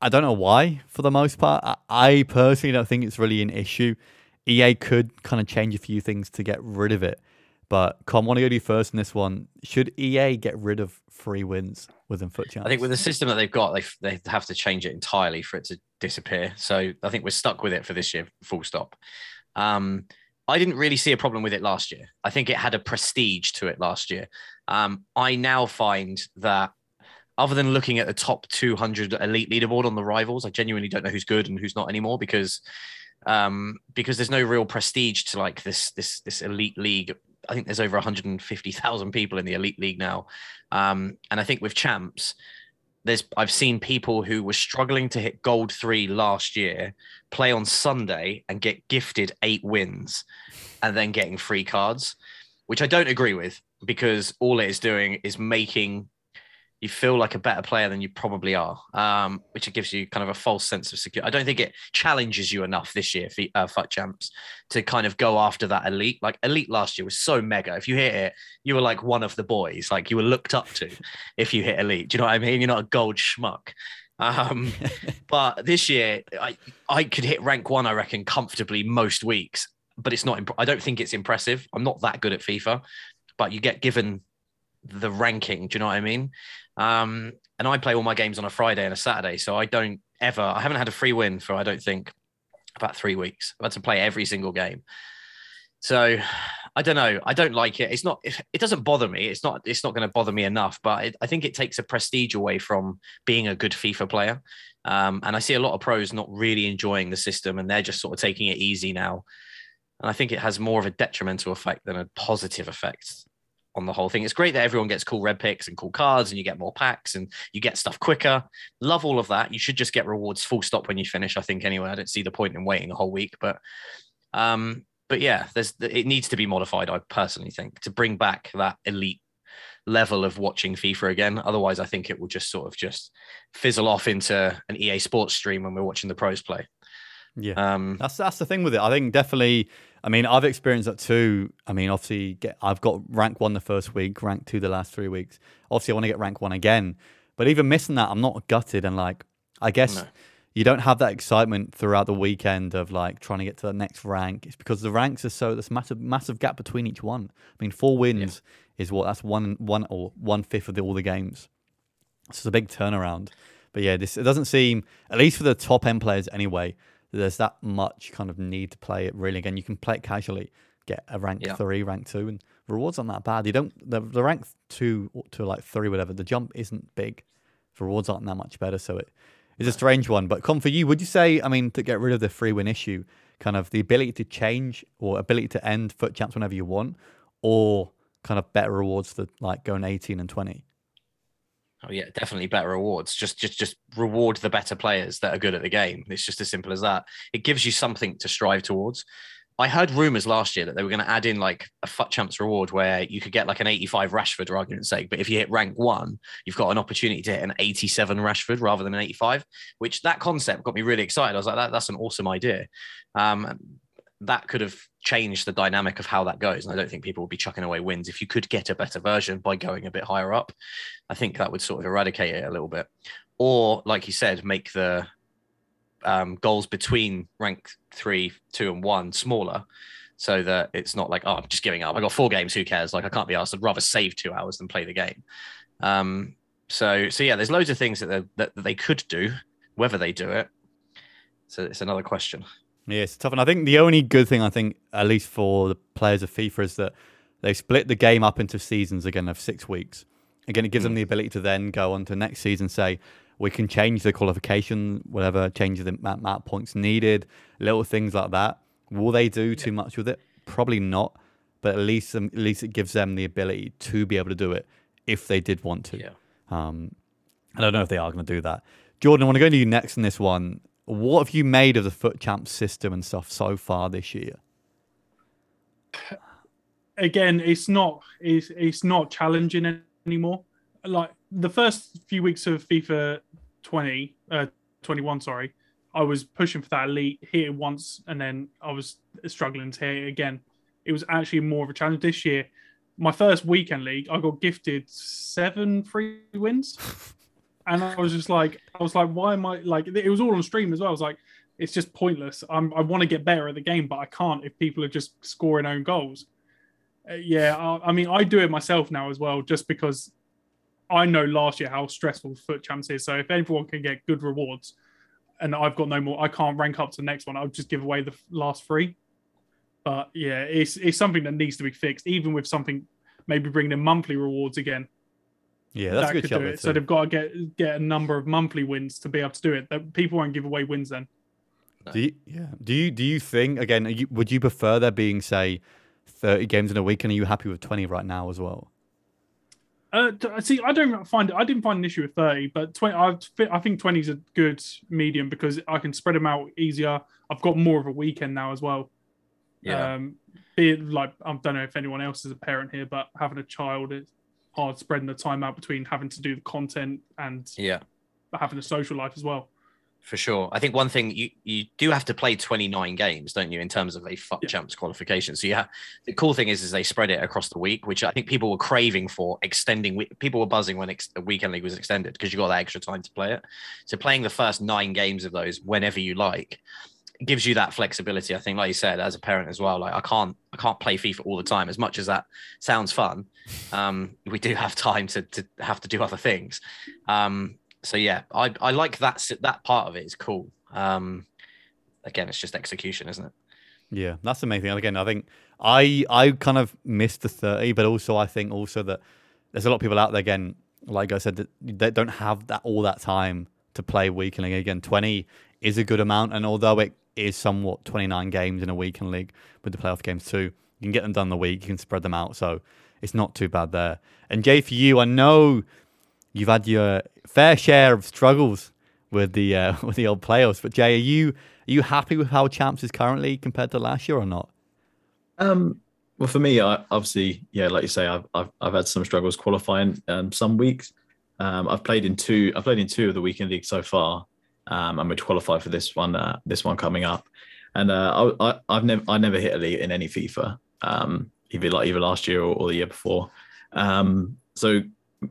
[SPEAKER 1] I- don't know why, for the most part. I personally don't think it's really an issue. EA could kind of change a few things to get rid of it. But Com, want to go to you first in this one. Should EA get rid of free wins within FUT champs?
[SPEAKER 4] I think with the system that they've got, they they have to change it entirely for it to disappear. So I think we're stuck with it for this year, full stop. Um, I didn't really see a problem with it last year. I think it had a prestige to it last year. Um, I now find that other than looking at the top 200 elite leaderboard on the rivals, I genuinely don't know who's good and who's not anymore because um, because there's no real prestige to like this this this elite league. I think there's over 150,000 people in the elite league now, um, and I think with champs, there's I've seen people who were struggling to hit gold three last year play on Sunday and get gifted eight wins, and then getting free cards, which I don't agree with because all it is doing is making you feel like a better player than you probably are, um, which it gives you kind of a false sense of security. I don't think it challenges you enough this year, for uh, FUT champs, to kind of go after that elite. Like elite last year was so mega. If you hit it, you were like one of the boys. Like you were looked up to if you hit elite. Do you know what I mean? You're not a gold schmuck. Um, but this year, I I could hit rank one, I reckon, comfortably most weeks. But it's not. Imp- I don't think it's impressive. I'm not that good at FIFA, but you get given the ranking. Do you know what I mean? Um, and I play all my games on a Friday and a Saturday, so I don't ever. I haven't had a free win for I don't think about three weeks. I've had to play every single game. So I don't know. I don't like it. It's not. It doesn't bother me. It's not. It's not going to bother me enough. But it, I think it takes a prestige away from being a good FIFA player. Um, and I see a lot of pros not really enjoying the system, and they're just sort of taking it easy now. And I think it has more of a detrimental effect than a positive effect on the whole thing. It's great that everyone gets cool red picks and cool cards, and you get more packs and you get stuff quicker. Love all of that. You should just get rewards full stop when you finish. I think anyway. I don't see the point in waiting a whole week, but um, but yeah, there's it needs to be modified. I personally think to bring back that elite level of watching FIFA again. Otherwise, I think it will just sort of just fizzle off into an EA Sports stream when we're watching the pros play.
[SPEAKER 1] Yeah.
[SPEAKER 4] Um,
[SPEAKER 1] That's that's the thing with it. I think definitely. I mean, I've experienced that too. I mean, obviously, get I've got rank one the first week, rank two the last three weeks. Obviously, I want to get rank one again. But even missing that, I'm not gutted. And like, I guess
[SPEAKER 4] No.
[SPEAKER 1] you don't have that excitement throughout the weekend of like trying to get to the next rank. It's because the ranks are so there's massive massive gap between each one. I mean, four wins is what that's one one or one fifth of the, all the games. So it's a big turnaround. But yeah, this it doesn't seem at least for the top end players anyway. There's that much kind of need to play it really again. You can play it casually, get a rank
[SPEAKER 4] Yeah.
[SPEAKER 1] three, rank two, and rewards aren't that bad. You don't the, the rank two to like three, whatever. The jump isn't big. The rewards aren't that much better, so it is a strange one. But Com for you, would you say? I mean, to get rid of the free win issue, kind of the ability to change or ability to end FUT champs whenever you want, or kind of better rewards for like going 18 and 20.
[SPEAKER 4] Oh yeah, definitely better rewards. Just just just reward the better players that are good at the game. It's just as simple as that. It gives you something to strive towards. I heard rumors last year that they were going to add in like a FUT champs reward where you could get like an 85 Rashford, for argument's sake. But if you hit rank one, you've got an opportunity to hit an 87 Rashford rather than an 85. Which that concept got me really excited. I was like, that, that's an awesome idea. Um, that could have changed the dynamic of how that goes. And I don't think people would be chucking away wins if you could get a better version by going a bit higher up. I think that would sort of eradicate it a little bit. Or, like you said, make the um, goals between rank three, two, and one smaller so that it's not like, oh, I'm just giving up. I got four games. Who cares? Like, I can't be asked. I'd rather save two hours than play the game. Um, so, so yeah, there's loads of things that, that, that they could do, whether they do it. So it's another question.
[SPEAKER 1] Yeah, it's tough. And I think the only good thing, I think, at least for the players of FIFA, is that they split the game up into seasons again of six weeks. Again, it gives them the ability to then go on to next season, say, we can change the qualification, whatever, change the amount of points needed, little things like that. Will they do too much with it? Probably not. But at least, um, at least it gives them the ability to be able to do it if they did want to.
[SPEAKER 4] Yeah.
[SPEAKER 1] Um, I don't know if they are going to do that. Jordan, I want to go to you next in this one. What have you made of the FUT champ system and stuff so far this year?
[SPEAKER 3] again, it's not it's it's not challenging anymore. Like the first few weeks of FIFA 20, uh, 21, sorry, I was pushing for that elite, hit it once, and then I was struggling to hit it again. It was actually more of a challenge this year. My first weekend league, I got gifted seven free wins, and I was just like, I was like, why am I like? It was all on stream as well. I was like, it's just pointless. I'm, I want to get better at the game, but I can't if people are just scoring own goals. Uh, yeah, I, I mean, I do it myself now as well, just because I know last year how stressful FUT Champs is. So if everyone can get good rewards, and I've got no more, I can't rank up to the next one. I'll just give away the last three. But yeah, it's it's something that needs to be fixed. Even with something, maybe bringing in monthly rewards again.
[SPEAKER 1] Yeah, that's a
[SPEAKER 3] that
[SPEAKER 1] good
[SPEAKER 3] could do
[SPEAKER 1] there
[SPEAKER 3] it. So they've got to get get a number of monthly wins to be able to do it. That people won't give away wins then.
[SPEAKER 1] Do you, yeah. Do you do you think again? Are you, would you prefer there being say thirty games in a week, and are you happy with twenty right now as well?
[SPEAKER 3] Uh, see, I don't find I didn't find an issue with thirty, but twenty. I I think twenty is a good medium because I can spread them out easier. I've got more of a weekend now as well. Um, be it like I don't know if anyone else is a parent here, but having a child is hard spreading the time out between having to do the content and
[SPEAKER 4] yeah.
[SPEAKER 3] having a social life as well.
[SPEAKER 4] For sure. I think one thing you, you do have to play 29 games, don't you, in terms of a
[SPEAKER 3] Yeah.
[SPEAKER 4] champs qualification. So yeah, the cool thing is is they spread it across the week, which I think people were craving for extending people were buzzing when ex- the weekend league was extended because you got that extra time to play it. So playing the first nine games of those whenever you like gives you that flexibility. I think, like you said, as a parent as well, like I can't I can't play FIFA all the time. As much as that sounds fun, um, we do have time to to have to do other things. Um, so yeah, I, I like that that part of it is cool. Um, again, it's just execution, isn't it?
[SPEAKER 1] Yeah, that's the main thing. Again, I think I I kind of missed the thirty, but also I think also that there's a lot of people out there again, like I said, that they don't have that all that time to play league. Again, twenty is a good amount, and although it is somewhat twenty nine games in a weekend league with the playoff games too, you can get them done the week. You can spread them out, so it's not too bad there. And Jay, for you, I know you've had your fair share of struggles with the uh, with the old playoffs, but Jay, are you are you happy with how champs is currently compared to last year or not?
[SPEAKER 2] Um, well, for me, I obviously, yeah, like you say, I've I've, I've had some struggles qualifying um, some weeks. Um, I've played in two. I've played in two of the weekend league so far, um, and we'd qualify for this one uh, this one coming up. And uh, I, I have never I never hit elite in any FIFA, um, either like either last year or, or the year before. Um, so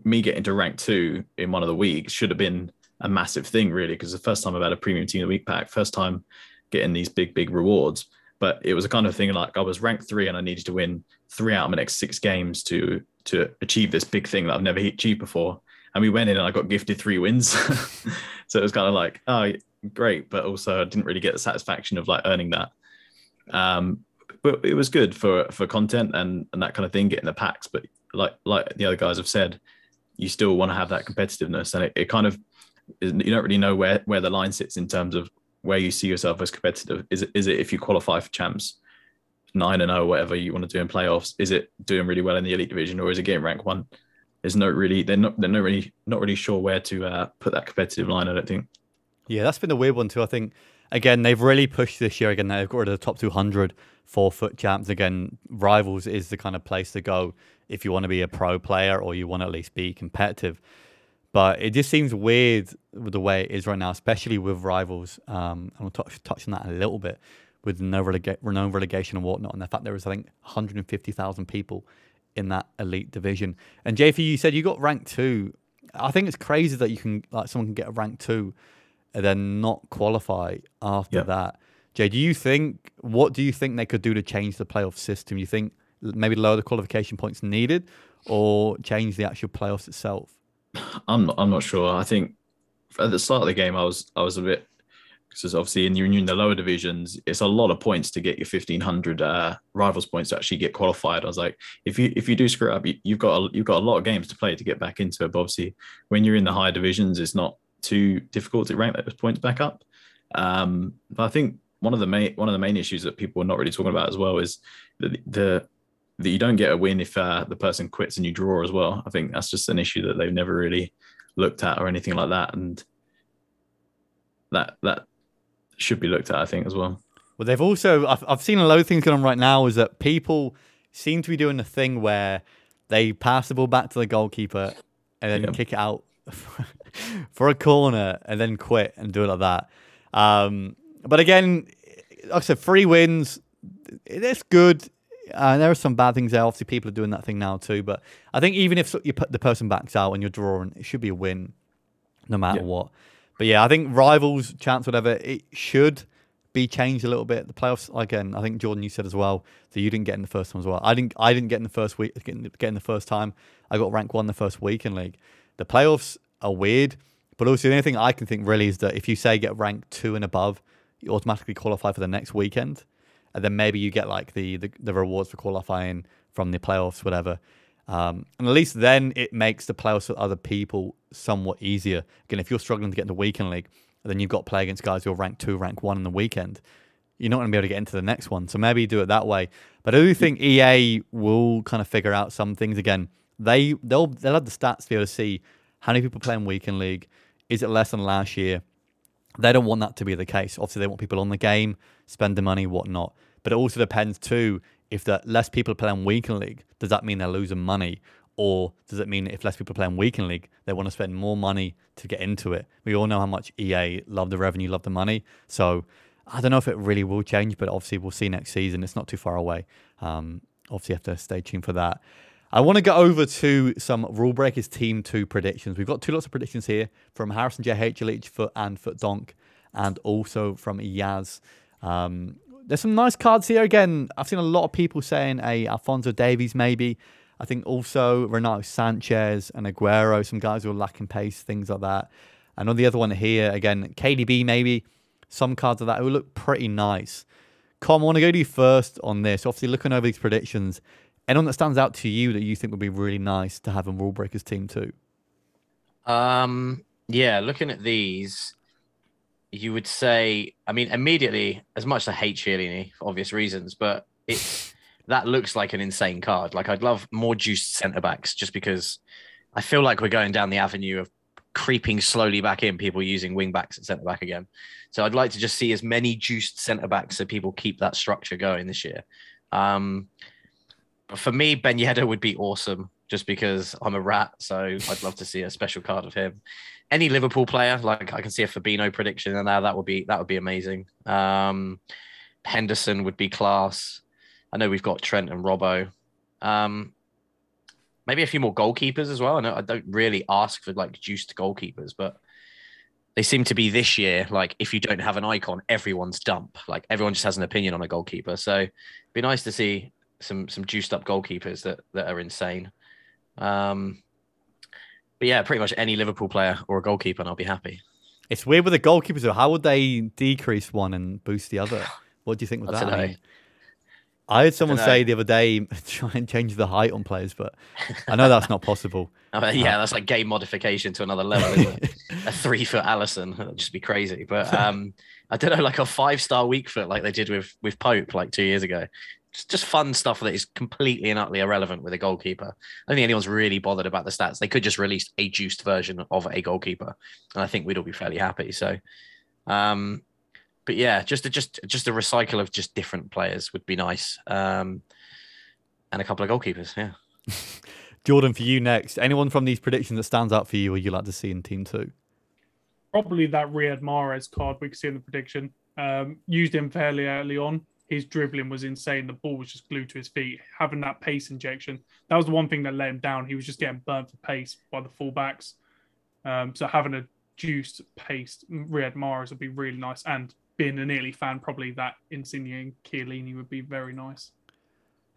[SPEAKER 2] me getting to rank two in one of the weeks should have been a massive thing, really, because the first time I've had a premium team of the week pack, first time getting these big big rewards. But it was a kind of thing like I was ranked three and I needed to win three out of my next six games to to achieve this big thing that I've never achieved before. And we went in and I got gifted three wins. so it was kind of like, oh, great. But also I didn't really get the satisfaction of like earning that. Um, but it was good for for content and, and that kind of thing, getting the packs. But like like the other guys have said, you still want to have that competitiveness. And it, it kind of you don't really know where where the line sits in terms of where you see yourself as competitive. Is it is it if you qualify for champs? nine and oh, whatever you want to do in playoffs? Is it doing really well in the elite division, or is it getting rank one? There's not really they're not they're not really not really sure where to uh, put that competitive line. I don't think.
[SPEAKER 1] Yeah, that's been a weird one too. I think again they've really pushed this year. Again, they've got rid of the top 200 four FUT champs. Again, rivals is the kind of place to go if you want to be a pro player or you want to at least be competitive. But it just seems weird with the way it is right now, especially with rivals. Um, I'll touch, touch on that a little bit with no, relega- no relegation and whatnot. And the fact there was, I think, 150,000 people in that elite division. And JP, you said you got rank two. I think it's crazy that you can, like, someone can get a rank two and then not qualify after that. Jay, do you think, what do you think they could do to change the playoff system? You think maybe lower the qualification points needed or change the actual playoffs itself?
[SPEAKER 2] I'm not, I'm not sure. I think at the start of the game, I was I was a bit because obviously in, in the lower divisions, it's a lot of points to get your 1500 uh, rivals points to actually get qualified. I was like, if you if you do screw up, you, have got a, you've got a lot of games to play to get back into it. But obviously, when you're in the higher divisions, it's not too difficult to rank those points back up. Um, but I think one of the main one of the main issues that people are not really talking about as well is the, the that you don't get a win if uh, the person quits and you draw as well. I think that's just an issue that they've never really looked at or anything like that, and that that should be looked at, I think, as well.
[SPEAKER 1] Well, they've also, I've, I've seen a lot of things going on right now is that people seem to be doing the thing where they pass the ball back to the goalkeeper and then kick it out for a corner and then quit and do it like that. Um, but again, like I said, three wins, it's good. Uh, there are some bad things there. Obviously, people are doing that thing now too. But I think even if you put the person backs out and you're drawing, it should be a win, no matter yeah. what. But yeah, I think rivals, chance, whatever, it should be changed a little bit. The playoffs again. I think Jordan, you said as well that you didn't get in the first one as well. I didn't. I didn't get in the first week. Get in, get in the first time. I got rank one the first week in league. The playoffs are weird, but also the only thing I can think really is that if you say get rank two and above, you automatically qualify for the next weekend, and then maybe you get like the the, the rewards for qualifying from the playoffs, whatever. Um, and at least then it makes the playoffs with other people somewhat easier. Again, if you're struggling to get in the weekend league, then you've got to play against guys who are ranked two, rank one in the weekend. You're not going to be able to get into the next one. So maybe do it that way. But I do think EA will kind of figure out some things again. They they'll they'll have the stats to be able to see how many people play in weekend league. Is it less than last year? They don't want that to be the case. Obviously, they want people on the game, spend the money, whatnot. But it also depends too if the less people play on weekend league, does that mean they're losing money? Or does it mean if less people play on weekend league, they want to spend more money to get into it? We all know how much EA love the revenue, love the money. So I don't know if it really will change, but obviously we'll see next season. It's not too far away. Um, obviously, you have to stay tuned for that. I want to go over to some Rule Breakers Team 2 predictions. We've got two lots of predictions here from Harrison JH, Elite Foot, and Foot Donk, and also from Yaz. Um, there's some nice cards here. Again, I've seen a lot of people saying a Alphonso Davies maybe. I think also Renato Sanchez and Aguero, some guys who are lacking pace, things like that. And on the other one here, again, KDB maybe. Some cards of that who look pretty nice. Com, I want to go to you first on this. Obviously, looking over these predictions, anyone that stands out to you that you think would be really nice to have in Rule Breakers team too?
[SPEAKER 4] Um, yeah, looking at these, you would say, I mean, immediately, as much as I hate Chiellini for obvious reasons, but it that looks like an insane card. Like I'd love more juiced centre backs just because I feel like we're going down the avenue of creeping slowly back in people using wing backs at centre back again. So I'd like to just see as many juiced centre backs so people keep that structure going this year. Um, but for me, Ben Yedder would be awesome. Just because I'm a rat. So I'd love to see a special card of him. Any Liverpool player, like I can see a Fabinho prediction, and now that would be that would be amazing. Um, Henderson would be class. I know we've got Trent and Robbo. Um, maybe a few more goalkeepers as well. I know I don't really ask for like juiced goalkeepers, but they seem to be this year like if you don't have an icon, everyone's dump. Like everyone just has an opinion on a goalkeeper. So it'd be nice to see some some juiced up goalkeepers that that are insane. Um, but yeah, pretty much any Liverpool player or a goalkeeper, and I'll be happy.
[SPEAKER 1] It's weird with the goalkeepers. Though. How would they decrease one and boost the other? What do you think with that? I, mean, I heard someone
[SPEAKER 4] Dunno.
[SPEAKER 1] say the other day try and change the height on players, but I know that's not possible.
[SPEAKER 4] I mean, yeah, that's like game modification to another level. Isn't it? a three foot Alisson, that'd just be crazy. But um, I don't know, like a five star weak foot, like they did with with Pope like two years ago. Just, just fun stuff that is completely and utterly irrelevant with a goalkeeper. I don't think anyone's really bothered about the stats. They could just release a juiced version of a goalkeeper, and I think we'd all be fairly happy. So, um, but yeah, just a, just just a recycle of just different players would be nice, um, and a couple of goalkeepers. Yeah.
[SPEAKER 1] Jordan, for you next, anyone from these predictions that stands out for you or you like to see in Team Two?
[SPEAKER 3] Probably that Riyad Mahrez card we could see in the prediction. Um, used him fairly early on. His dribbling was insane. The ball was just glued to his feet. Having that pace injection, that was the one thing that let him down. He was just getting burnt for pace by the fullbacks. Um, so having a juiced, paced Riyad Mahrez would be really nice. And being an Italy fan, probably that Insigne and Chiellini would be very nice.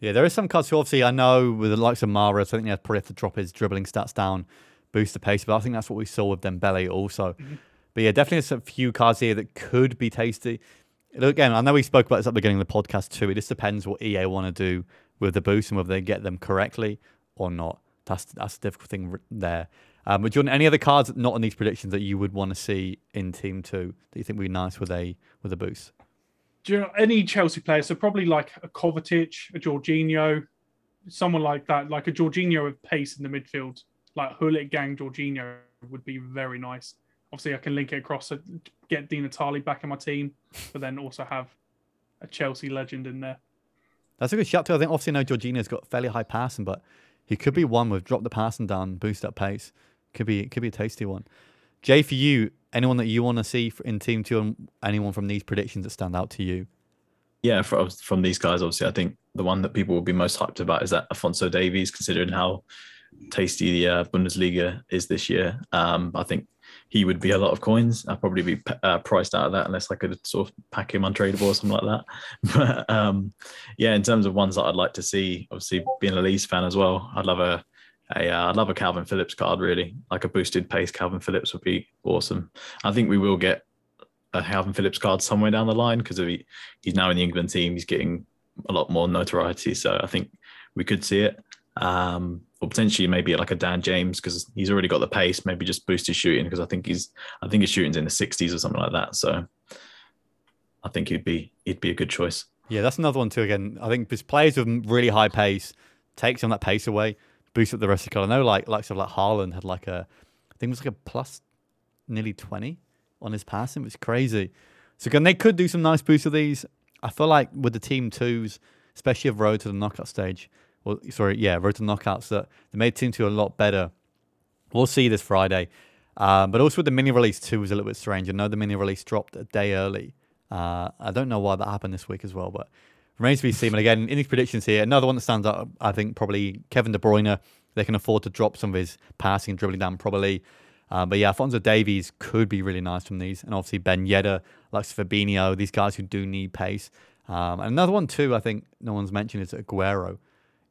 [SPEAKER 1] Yeah, there is some cards who obviously I know with the likes of Mahrez, I think they probably have to drop his dribbling stats down, boost the pace, but I think that's what we saw with Dembele also.
[SPEAKER 3] Mhm.
[SPEAKER 1] But yeah, definitely a few cards here that could be tasty. Again, I know we spoke about this at the beginning of the podcast too. It just depends what EA want to do with the boost and whether they get them correctly or not. That's that's the difficult thing there. Um, but Jordan, any other cards not on these predictions that you would want to see in Team Two that you think would be nice with a with a boost?
[SPEAKER 3] Do you know any Chelsea player? So probably like a Kovacic, a Jorginho, someone like that, like a Jorginho with pace in the midfield, like Gullit Gang Jorginho would be very nice. Obviously, I can link it across, to get Di Natale back in my team, but then also have a Chelsea legend in there.
[SPEAKER 1] That's a good shout too. I think obviously now Jorginho's got fairly high passing, but he could be one with drop the passing down, boost up pace. Could be could be a tasty one. Jay, for you, anyone that you want to see in Team Two, and anyone from these predictions that stand out to you?
[SPEAKER 2] yeah, from, from these guys, obviously, I think the one that people will be most hyped about is that Alphonso Davies, considering how tasty the uh, Bundesliga is this year. Um, I think he would be a lot of coins. I'd probably be uh, priced out of that unless I could sort of pack him untradeable or something like that. But um, yeah, in terms of ones that I'd like to see, obviously being a Leeds fan as well, I'd love a a, uh, I'd love a Kalvin Phillips card, really. Like a boosted pace Kalvin Phillips would be awesome. I think we will get a Kalvin Phillips card somewhere down the line because he, he's now in the England team. He's getting a lot more notoriety. So I think we could see it. Um, or potentially maybe like a Dan James because he's already got the pace. Maybe just boost his shooting because I think he's I think his shooting's in the 60s or something like that. So I think he'd be he'd be a good choice.
[SPEAKER 1] Yeah, that's another one too. Again, I think just players with really high pace take some of that pace away, boost up the rest of the card. I know like like sort of like Haaland had like a I think it was like a plus nearly twenty on his passing, which is crazy. So again, they could do some nice boosts of these. I feel like with the team twos, especially of road to the knockout stage, sorry, yeah, road to knockouts, that they made team two a lot better. We'll see this Friday. Um, but also with the mini release two was a little bit strange. I know the mini release dropped a day early. Uh, I don't know why that happened this week as well, but remains to be seen. But again, in these predictions here, another one that stands out, I think probably Kevin De Bruyne. They can afford to drop some of his passing and dribbling down probably. Uh, but yeah, Alphonso Davies could be really nice from these. And obviously Ben Yedder, Lex Fabinho, these guys who do need pace. Um, and another one too, I think no one's mentioned is Aguero.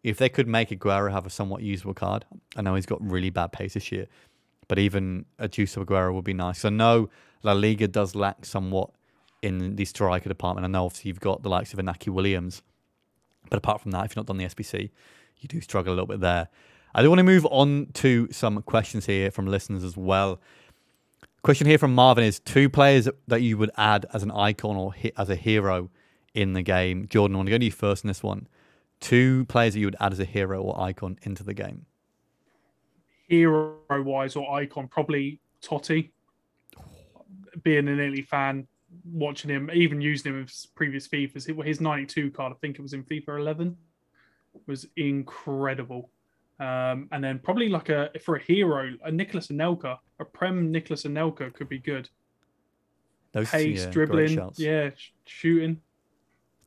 [SPEAKER 1] If they could make Aguero have a somewhat usable card, I know he's got really bad pace this year, but even a juice of Aguero would be nice. I know La Liga does lack somewhat in the striker department. I know obviously you've got the likes of Inaki Williams, but apart from that, if you're not done the SBC, you do struggle a little bit there. I do want to move on to some questions here from listeners as well. Question here from Marvin is two players that you would add as an icon or as a hero in the game. Jordan, I want to go to you first in this one. Two players that you would add as a hero or icon into the game.
[SPEAKER 3] Hero wise or icon, probably Totti. Being an Italy fan, watching him, even using him in previous FIFAs, his 92 card, I think it was in FIFA 11, was incredible. Um, and then probably like a for a hero, a Nicholas Anelka, a Prem Nicholas Anelka could be good.
[SPEAKER 1] Those,
[SPEAKER 3] Pace,
[SPEAKER 1] yeah,
[SPEAKER 3] dribbling, yeah, sh- shooting.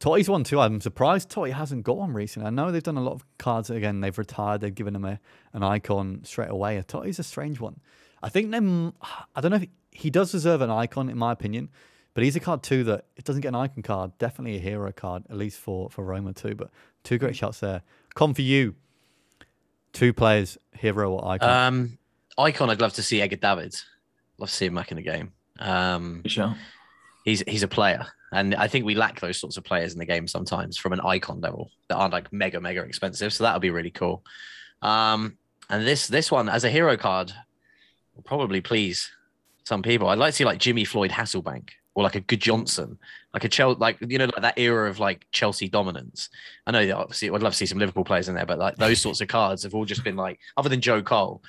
[SPEAKER 1] Totti's one too. I'm surprised Totti hasn't got one recently. I know they've done a lot of cards again. They've retired. They've given him a, an icon straight away. Totti's a strange one. I think them. I don't know if he does deserve an icon in my opinion, but he's a card too that it doesn't get an icon card. Definitely a hero card, at least for for Roma too. But two great shots there. Com for you. Two players, hero or icon.
[SPEAKER 4] Um, icon, I'd love to see Edgar Davids. Love to see him back in the game. Um,
[SPEAKER 2] Good shout.
[SPEAKER 4] He's he's a player, and I think we lack those sorts of players in the game sometimes from an icon level that aren't like mega mega expensive. So that would be really cool. Um, and this this one as a hero card will probably please some people. I'd like to see like Jimmy Floyd Hasselbaink or like a Gudjohnsen, like a Chelsea, like you know, like that era of like Chelsea dominance. I know that obviously I'd love to see some Liverpool players in there, but like those sorts of cards have all just been like, other than Joe Cole,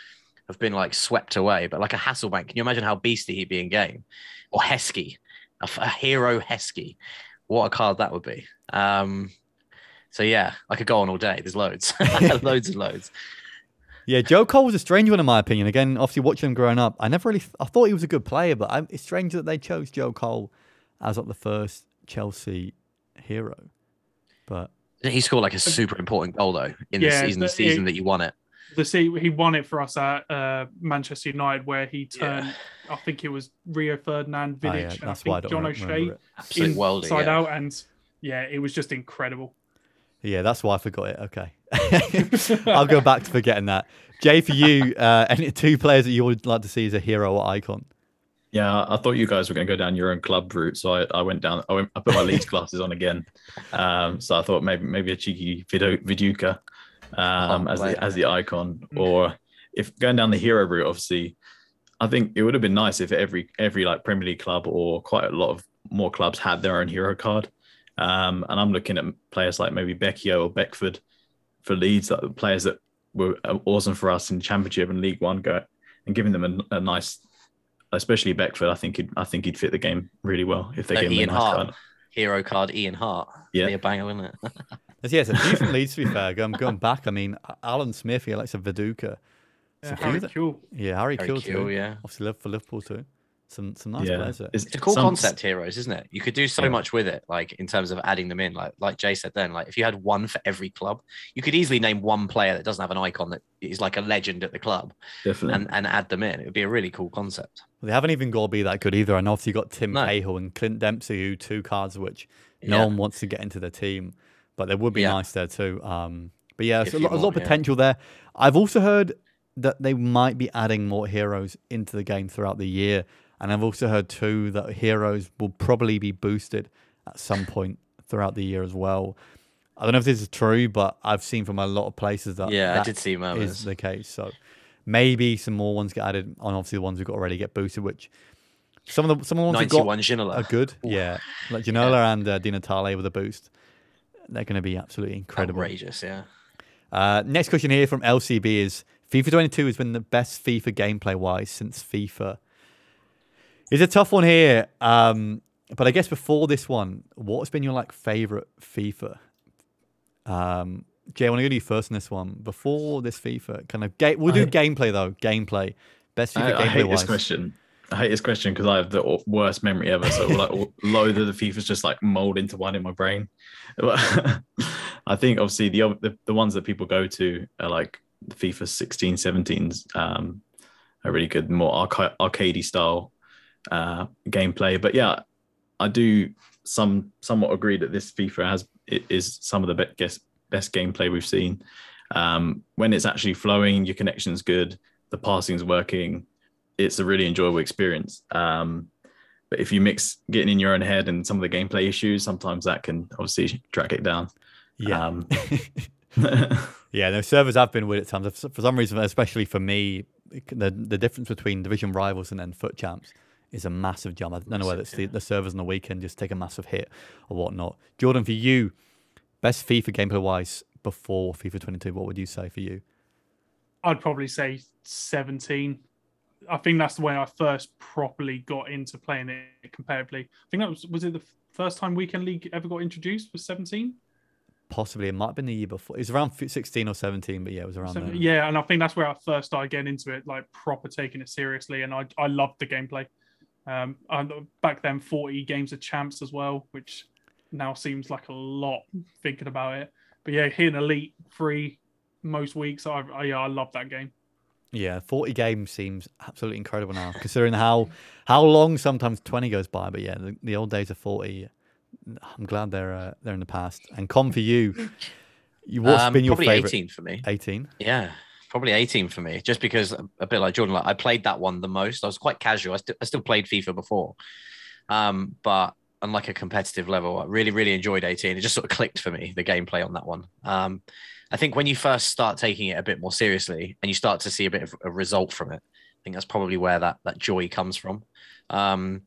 [SPEAKER 4] have been like swept away. But like a Hasselbaink, can you imagine how beastly he'd be in game? Or Heskey, a, f- a hero Heskey. What a card that would be. Um, so yeah, I could go on all day. There's loads, loads and loads.
[SPEAKER 1] Yeah, Joe Cole was a strange one in my opinion. Again, obviously watching him growing up, I never really, I thought he was a good player, but I, it's strange that they chose Joe Cole as like the first Chelsea hero. But
[SPEAKER 4] He scored like a super important goal though in
[SPEAKER 3] Yeah,
[SPEAKER 4] the season, the
[SPEAKER 3] but
[SPEAKER 4] season
[SPEAKER 3] it-
[SPEAKER 4] that you won it.
[SPEAKER 3] The see he won it for us at uh, Manchester United, where he turned. I think it was Rio Ferdinand,
[SPEAKER 1] oh,
[SPEAKER 3] Vidic,
[SPEAKER 1] yeah,
[SPEAKER 3] and I
[SPEAKER 1] that's why I
[SPEAKER 3] think
[SPEAKER 1] don't
[SPEAKER 3] John O'Shea
[SPEAKER 1] it.
[SPEAKER 4] Absolute worldie.
[SPEAKER 3] inside
[SPEAKER 4] Yeah.
[SPEAKER 3] out, and yeah, it was just incredible.
[SPEAKER 1] Yeah, that's why I forgot it. Okay, I'll go back to forgetting that. Jay, for you, uh, any two players that you would like to see as a hero or icon?
[SPEAKER 2] Yeah, I thought you guys were going to go down your own club route, so I, I went down. I, went, I put my Leeds glasses on again. Um, so I thought maybe maybe a cheeky Viduka um,
[SPEAKER 4] Oh,
[SPEAKER 2] as the as the icon, or if going down the hero route, obviously, I think it would have been nice if every every like Premier League club or quite a lot of more clubs had their own hero card. Um, and I'm looking at players like maybe Becchio or Beckford for Leeds, like players that were awesome for us in Championship and League One, go and giving them a, a nice, especially Beckford. I think he'd, I think he'd fit the game really well if they
[SPEAKER 4] Uh,
[SPEAKER 2] gave him
[SPEAKER 4] Ian
[SPEAKER 2] a nice
[SPEAKER 4] Harte,
[SPEAKER 2] card.
[SPEAKER 4] hero card, Ian Harte.
[SPEAKER 2] Yeah.
[SPEAKER 4] be a banger, wouldn't it?
[SPEAKER 1] There's- Yeah, it's a few from Leeds to be fair. Going, going back, I mean, Alan Smith, he likes a Viduka. It's a few
[SPEAKER 3] Harry
[SPEAKER 1] that-
[SPEAKER 3] Kewell.
[SPEAKER 1] Yeah, Harry,
[SPEAKER 4] Harry
[SPEAKER 1] Kill
[SPEAKER 4] Kewell,
[SPEAKER 1] too.
[SPEAKER 4] yeah.
[SPEAKER 1] Obviously, live for Liverpool too. Some some nice
[SPEAKER 2] yeah,
[SPEAKER 1] players there.
[SPEAKER 4] It's a cool
[SPEAKER 2] some-
[SPEAKER 4] concept, heroes, isn't it? You could do so
[SPEAKER 2] Yeah.
[SPEAKER 4] much with it, like in terms of adding them in. Like like Jay said then, like if you had one for every club, you could easily name one player that doesn't have an icon that is like a legend at the club
[SPEAKER 2] Definitely.
[SPEAKER 4] and, and add them in. It would be a really cool concept.
[SPEAKER 1] They haven't even got to be that good either. And obviously, you got Tim
[SPEAKER 4] No.
[SPEAKER 1] Cahill and Clint Dempsey, who two cards which no
[SPEAKER 4] Yeah.
[SPEAKER 1] one wants to get into the team, but they would be
[SPEAKER 4] Yeah.
[SPEAKER 1] nice there too. Um, but yeah, so a lot, a lot
[SPEAKER 4] want,
[SPEAKER 1] of
[SPEAKER 4] yeah.
[SPEAKER 1] potential there. I've also heard that they might be adding more heroes into the game throughout the year, and I've also heard too that heroes will probably be boosted at some point throughout the year as well. I don't know if this is true, but I've seen from a lot of places that
[SPEAKER 4] yeah, I did see
[SPEAKER 1] is the case. So maybe some more ones get added and Obviously, the ones we've got already get boosted, which some of the some of the ones we've got
[SPEAKER 4] Ginola.
[SPEAKER 1] are good. Yeah, like Ginola and uh, Di Natale with a boost. They're going to be absolutely incredible.
[SPEAKER 4] Outrageous, yeah.
[SPEAKER 1] Uh, next question here from LCB is FIFA 22 has been the best FIFA gameplay wise since FIFA. It's a tough one here, um, but I guess before this one, what's been your like favorite FIFA? Um, Jay, I want to go to you first in this one. Before this FIFA, kind of game, we'll do
[SPEAKER 2] I-
[SPEAKER 1] gameplay though. Gameplay, best FIFA
[SPEAKER 2] I, I
[SPEAKER 1] gameplay
[SPEAKER 2] hate this
[SPEAKER 1] wise.
[SPEAKER 2] question. I hate this question because I have the worst memory ever. So like loads of the FIFA's just like mold into one in my brain. I think obviously the, the the ones that people go to are like the FIFA 16, 17s um, are really good, more arca- arcadey style uh, gameplay. But yeah, I do some somewhat agree that this FIFA has it is some of the best best, best gameplay we've seen. Um, when it's actually flowing, your connection's good, the passing's working. It's a really enjoyable experience. Um, but if you mix getting in your own head and some of the gameplay issues, sometimes that can obviously track it down.
[SPEAKER 1] Yeah.
[SPEAKER 2] Um,
[SPEAKER 1] Yeah, no servers have been weird at times. For some reason, especially for me, the the difference between division rivals and then FUT champs is a massive jump. I don't know whether it's the, the servers on the weekend just take a massive hit or whatnot. Jordan, for you, best FIFA gameplay wise before FIFA 22, what would you say for you?
[SPEAKER 3] I'd probably say 17. I think that's the way I first properly got into playing it comparatively. I think that was was it the first time Weekend League ever got introduced was 17.
[SPEAKER 1] possibly it might have been the year before. It was around 16 or 17, but yeah, it was around
[SPEAKER 3] So,
[SPEAKER 1] there.
[SPEAKER 3] yeah, and I think that's where I first started getting into it, like proper taking it seriously, and I I loved the gameplay. Um, back then, forty games of champs as well, which now seems like a lot thinking about it. But yeah, hitting elite three most weeks, I, I yeah, I love that game.
[SPEAKER 1] Yeah, 40 games seems absolutely incredible now, considering how how long sometimes 20 goes by. But yeah, the, the old days of 40, I'm glad they're uh, they're in the past. And Com for you, you what's
[SPEAKER 4] Um,
[SPEAKER 1] been your
[SPEAKER 4] probably
[SPEAKER 1] favorite?
[SPEAKER 4] 18 for me.
[SPEAKER 1] 18.
[SPEAKER 4] Yeah, probably 18 for me, just because a- a bit like Jordan, like I played that one the most. I was quite casual. I, st- I still played FIFA before, um, but on like a competitive level, I really, really enjoyed 18. It just sort of clicked for me, the gameplay on that one. Um, I think when you first start taking it a bit more seriously and you start to see a bit of a result from it, I think that's probably where that that joy comes from. Um,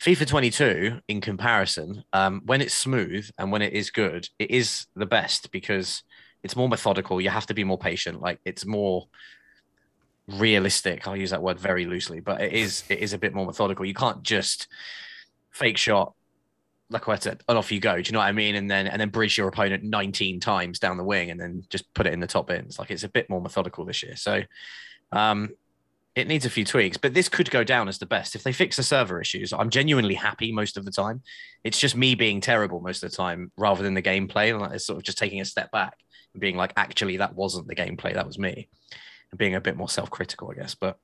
[SPEAKER 4] FIFA 22, in comparison, um, when it's smooth and when it is good, it is the best because it's more methodical. You have to be more patient. Like it's more realistic. I'll use that word very loosely, but it is it is a bit more methodical. You can't just fake shot like I said, and off you go. Do you know what I mean? And then and then bridge your opponent 19 times down the wing and then just put it in the top bins. Like it's a bit more methodical this year. So um it needs a few tweaks, but this could go down as the best. If they fix the server issues, I'm genuinely happy most of the time. It's just me being terrible most of the time rather than the gameplay. And like, it's sort of just taking a step back and being like, actually, that wasn't the gameplay, that was me. And being a bit more self-critical, I guess. But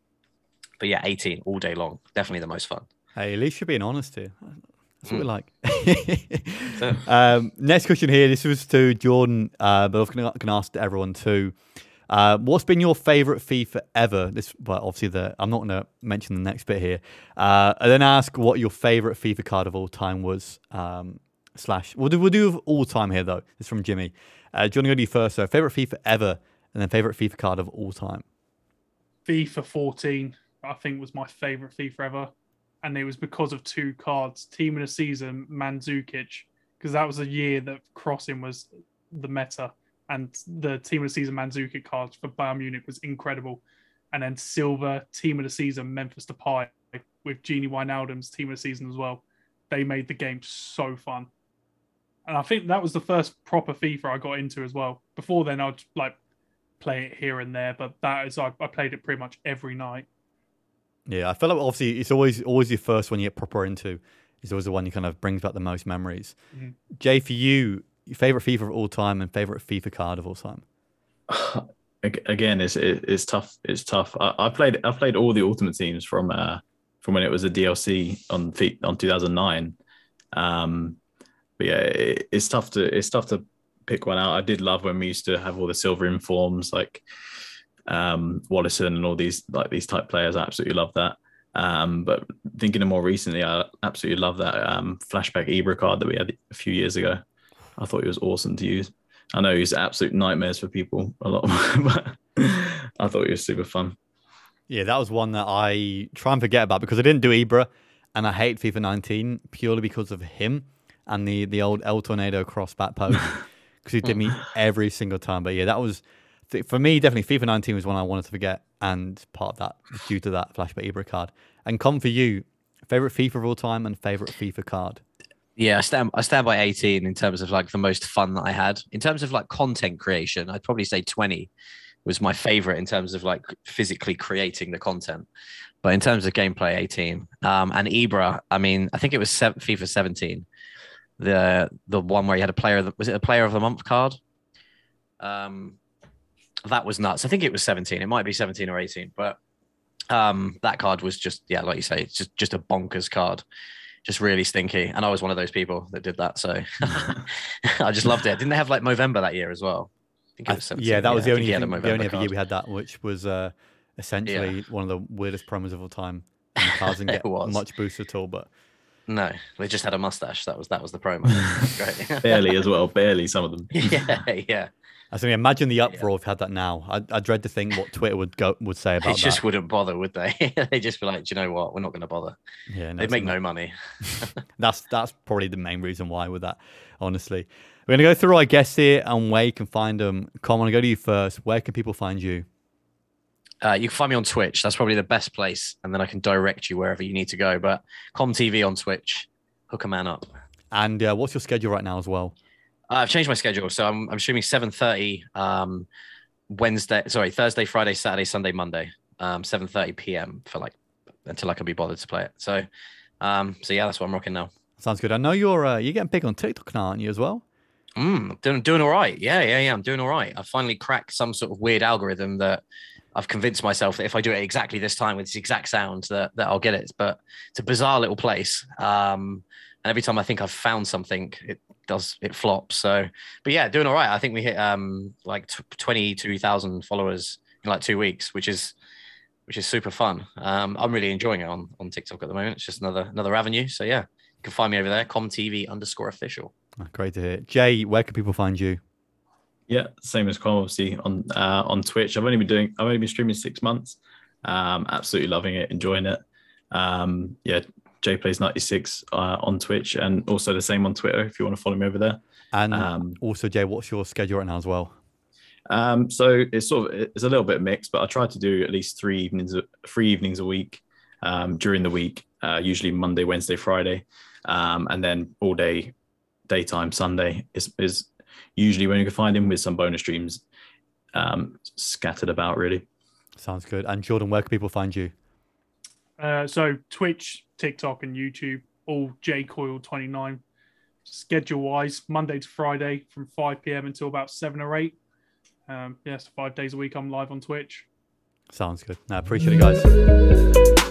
[SPEAKER 4] but yeah, 18 all day long. Definitely the most fun.
[SPEAKER 1] Hey, at least you're being honest here. That's what we
[SPEAKER 4] Mm.
[SPEAKER 1] like. um, next question here. This was to Jordan, uh, but I was going to ask to everyone too. Uh, what's been your favorite FIFA ever? This, well, obviously, the I'm not going to mention the next bit here. Uh, and then ask what your favorite FIFA card of all time was. Um, slash, we'll do we'll do all time here though. This is from Jimmy. Uh, do you want to go to you first? So, favorite FIFA ever, and then favorite FIFA card of all time.
[SPEAKER 3] FIFA 14, I think, was my favorite FIFA ever. And it was because of two cards Team of the Season, Mandzukic, because that was a year that crossing was the meta. And the Team of the Season Mandzukic cards for Bayern Munich was incredible. And then Silver, Team of the Season, Memphis Depay, with Gini Wijnaldum's Team of the Season as well. They made the game so fun. And I think that was the first proper FIFA I got into as well. Before then, I'd like play it here and there, but that is I, I played it pretty much every night.
[SPEAKER 1] Yeah, I feel like obviously it's always always your first one you get proper into. Is always the one you kind of brings back the most memories.
[SPEAKER 3] Mhm.
[SPEAKER 1] Jay, for you, your favorite FIFA of all time and favorite FIFA card of all time.
[SPEAKER 2] Again, it's it, it's tough. It's tough. I, I played I played all the Ultimate Teams from uh from when it was a DLC on on 2009. Um, but yeah, it, it's tough to it's tough to pick one out. I did love when we used to have all the silver informs like um Wallison and all these like these type players. I absolutely love that. Um, but thinking of more recently, I absolutely love that um flashback Ibra card that we had a few years ago. I thought it was awesome to use. I know he's absolute nightmares for people a lot, but I thought it was super fun.
[SPEAKER 1] Yeah, that was one that I try and forget about because I didn't do Ibra, and I hate FIFA 19 purely because of him and the the old El Tornado cross back post because he did me every single time. But yeah, that was for me definitely FIFA 19 was one I wanted to forget, and part of that due to that flashback Ibra card. And Com for you, favorite FIFA of all time and favorite FIFA card.
[SPEAKER 4] Yeah, I stand I stand by 18 in terms of like the most fun that I had. In terms of like content creation, I'd probably say 20 was my favorite in terms of like physically creating the content. But in terms of gameplay, 18. Um, and Ibra, I mean, I think it was sev- FIFA 17. The the one where you had a player was it a player of the month card? Um that was nuts. I think it was 17. It might be 17 or 18, but um that card was just yeah, like you say, it's just just a bonkers card just really stinky. And I was one of those people that did that. So I just loved it. Didn't they have like Movember that year as well? I think it was 17.
[SPEAKER 1] yeah, that was the only
[SPEAKER 4] he had a
[SPEAKER 1] thing, the only other year we had that, which was uh, essentially one of the weirdest promos of all time. And the cards didn't get
[SPEAKER 4] was.
[SPEAKER 1] much boost at all, but
[SPEAKER 4] No, they just had a mustache. That was that was the promo. Great.
[SPEAKER 2] barely as well, barely some of them.
[SPEAKER 4] yeah, yeah.
[SPEAKER 1] I mean, imagine the
[SPEAKER 4] Yeah.
[SPEAKER 1] uproar if we had that now. I, I dread to think what Twitter would go would say about.
[SPEAKER 4] They just
[SPEAKER 1] that.
[SPEAKER 4] wouldn't bother, would they? they just be like, Do you know what? We're not going to bother.
[SPEAKER 1] Yeah, no,
[SPEAKER 4] They'd make
[SPEAKER 1] not-
[SPEAKER 4] no money.
[SPEAKER 1] That's that's probably the main reason why with that. Honestly, we're gonna go through our guests here and where you can find them. Come on, go to you first. Where can people find you?
[SPEAKER 4] Uh, you can find me on Twitch. That's probably the best place, and then I can direct you wherever you need to go. But Com TV on Twitch, hook a man up.
[SPEAKER 1] And uh, what's your schedule right now as well?
[SPEAKER 4] I've changed my schedule, so I'm I'm streaming 7:30 um, Wednesday, sorry, Thursday, Friday, Saturday, Sunday, Monday, um, 7:30 p.m. for like until I can be bothered to play it. So, um, so yeah, that's what I'm rocking now.
[SPEAKER 1] Sounds good. I know you're uh, you're getting big on TikTok now, aren't you as well?
[SPEAKER 4] Mm, doing doing all right. Yeah, yeah, yeah. I'm doing all right. I finally cracked some sort of weird algorithm that I've convinced myself that if I do it exactly this time with this exact sound, that that I'll get it. But it's a bizarre little place. Um, and every time I think I've found something, it does it flops. So, but yeah, doing all right. I think we hit um like twenty two thousand followers in like two weeks, which is which is super fun. Um, I'm really enjoying it on on TikTok at the moment. It's just another another avenue. So yeah, you can find me over there, comtv underscore official.
[SPEAKER 1] Oh, great to hear. Jay, where can people find you?
[SPEAKER 2] Yeah, same as Com, obviously on uh, on Twitch. I've only been doing. I've only been streaming six months. Um, absolutely loving it, enjoying it. Um, yeah, Jay plays ninety six uh, on Twitch, and also the same on Twitter if you want to follow me over there.
[SPEAKER 1] And um, also, Jay, what's your schedule right now as well?
[SPEAKER 2] Um, so it's sort of it's a little bit mixed, but I try to do at least three evenings, three evenings a week um, during the week. Uh, usually Monday, Wednesday, Friday, um, and then all day, daytime Sunday is is usually when you can find him with some bonus streams um, scattered about. Really
[SPEAKER 1] sounds good. And Jordan, where can people find you?
[SPEAKER 3] Uh, so Twitch, TikTok, and YouTube, all jcoil29. Schedule wise, Monday to Friday from 5 p.m. until about 7 or 8. Um, yes, five days a week I'm live on Twitch.
[SPEAKER 1] Sounds good. I appreciate it, guys.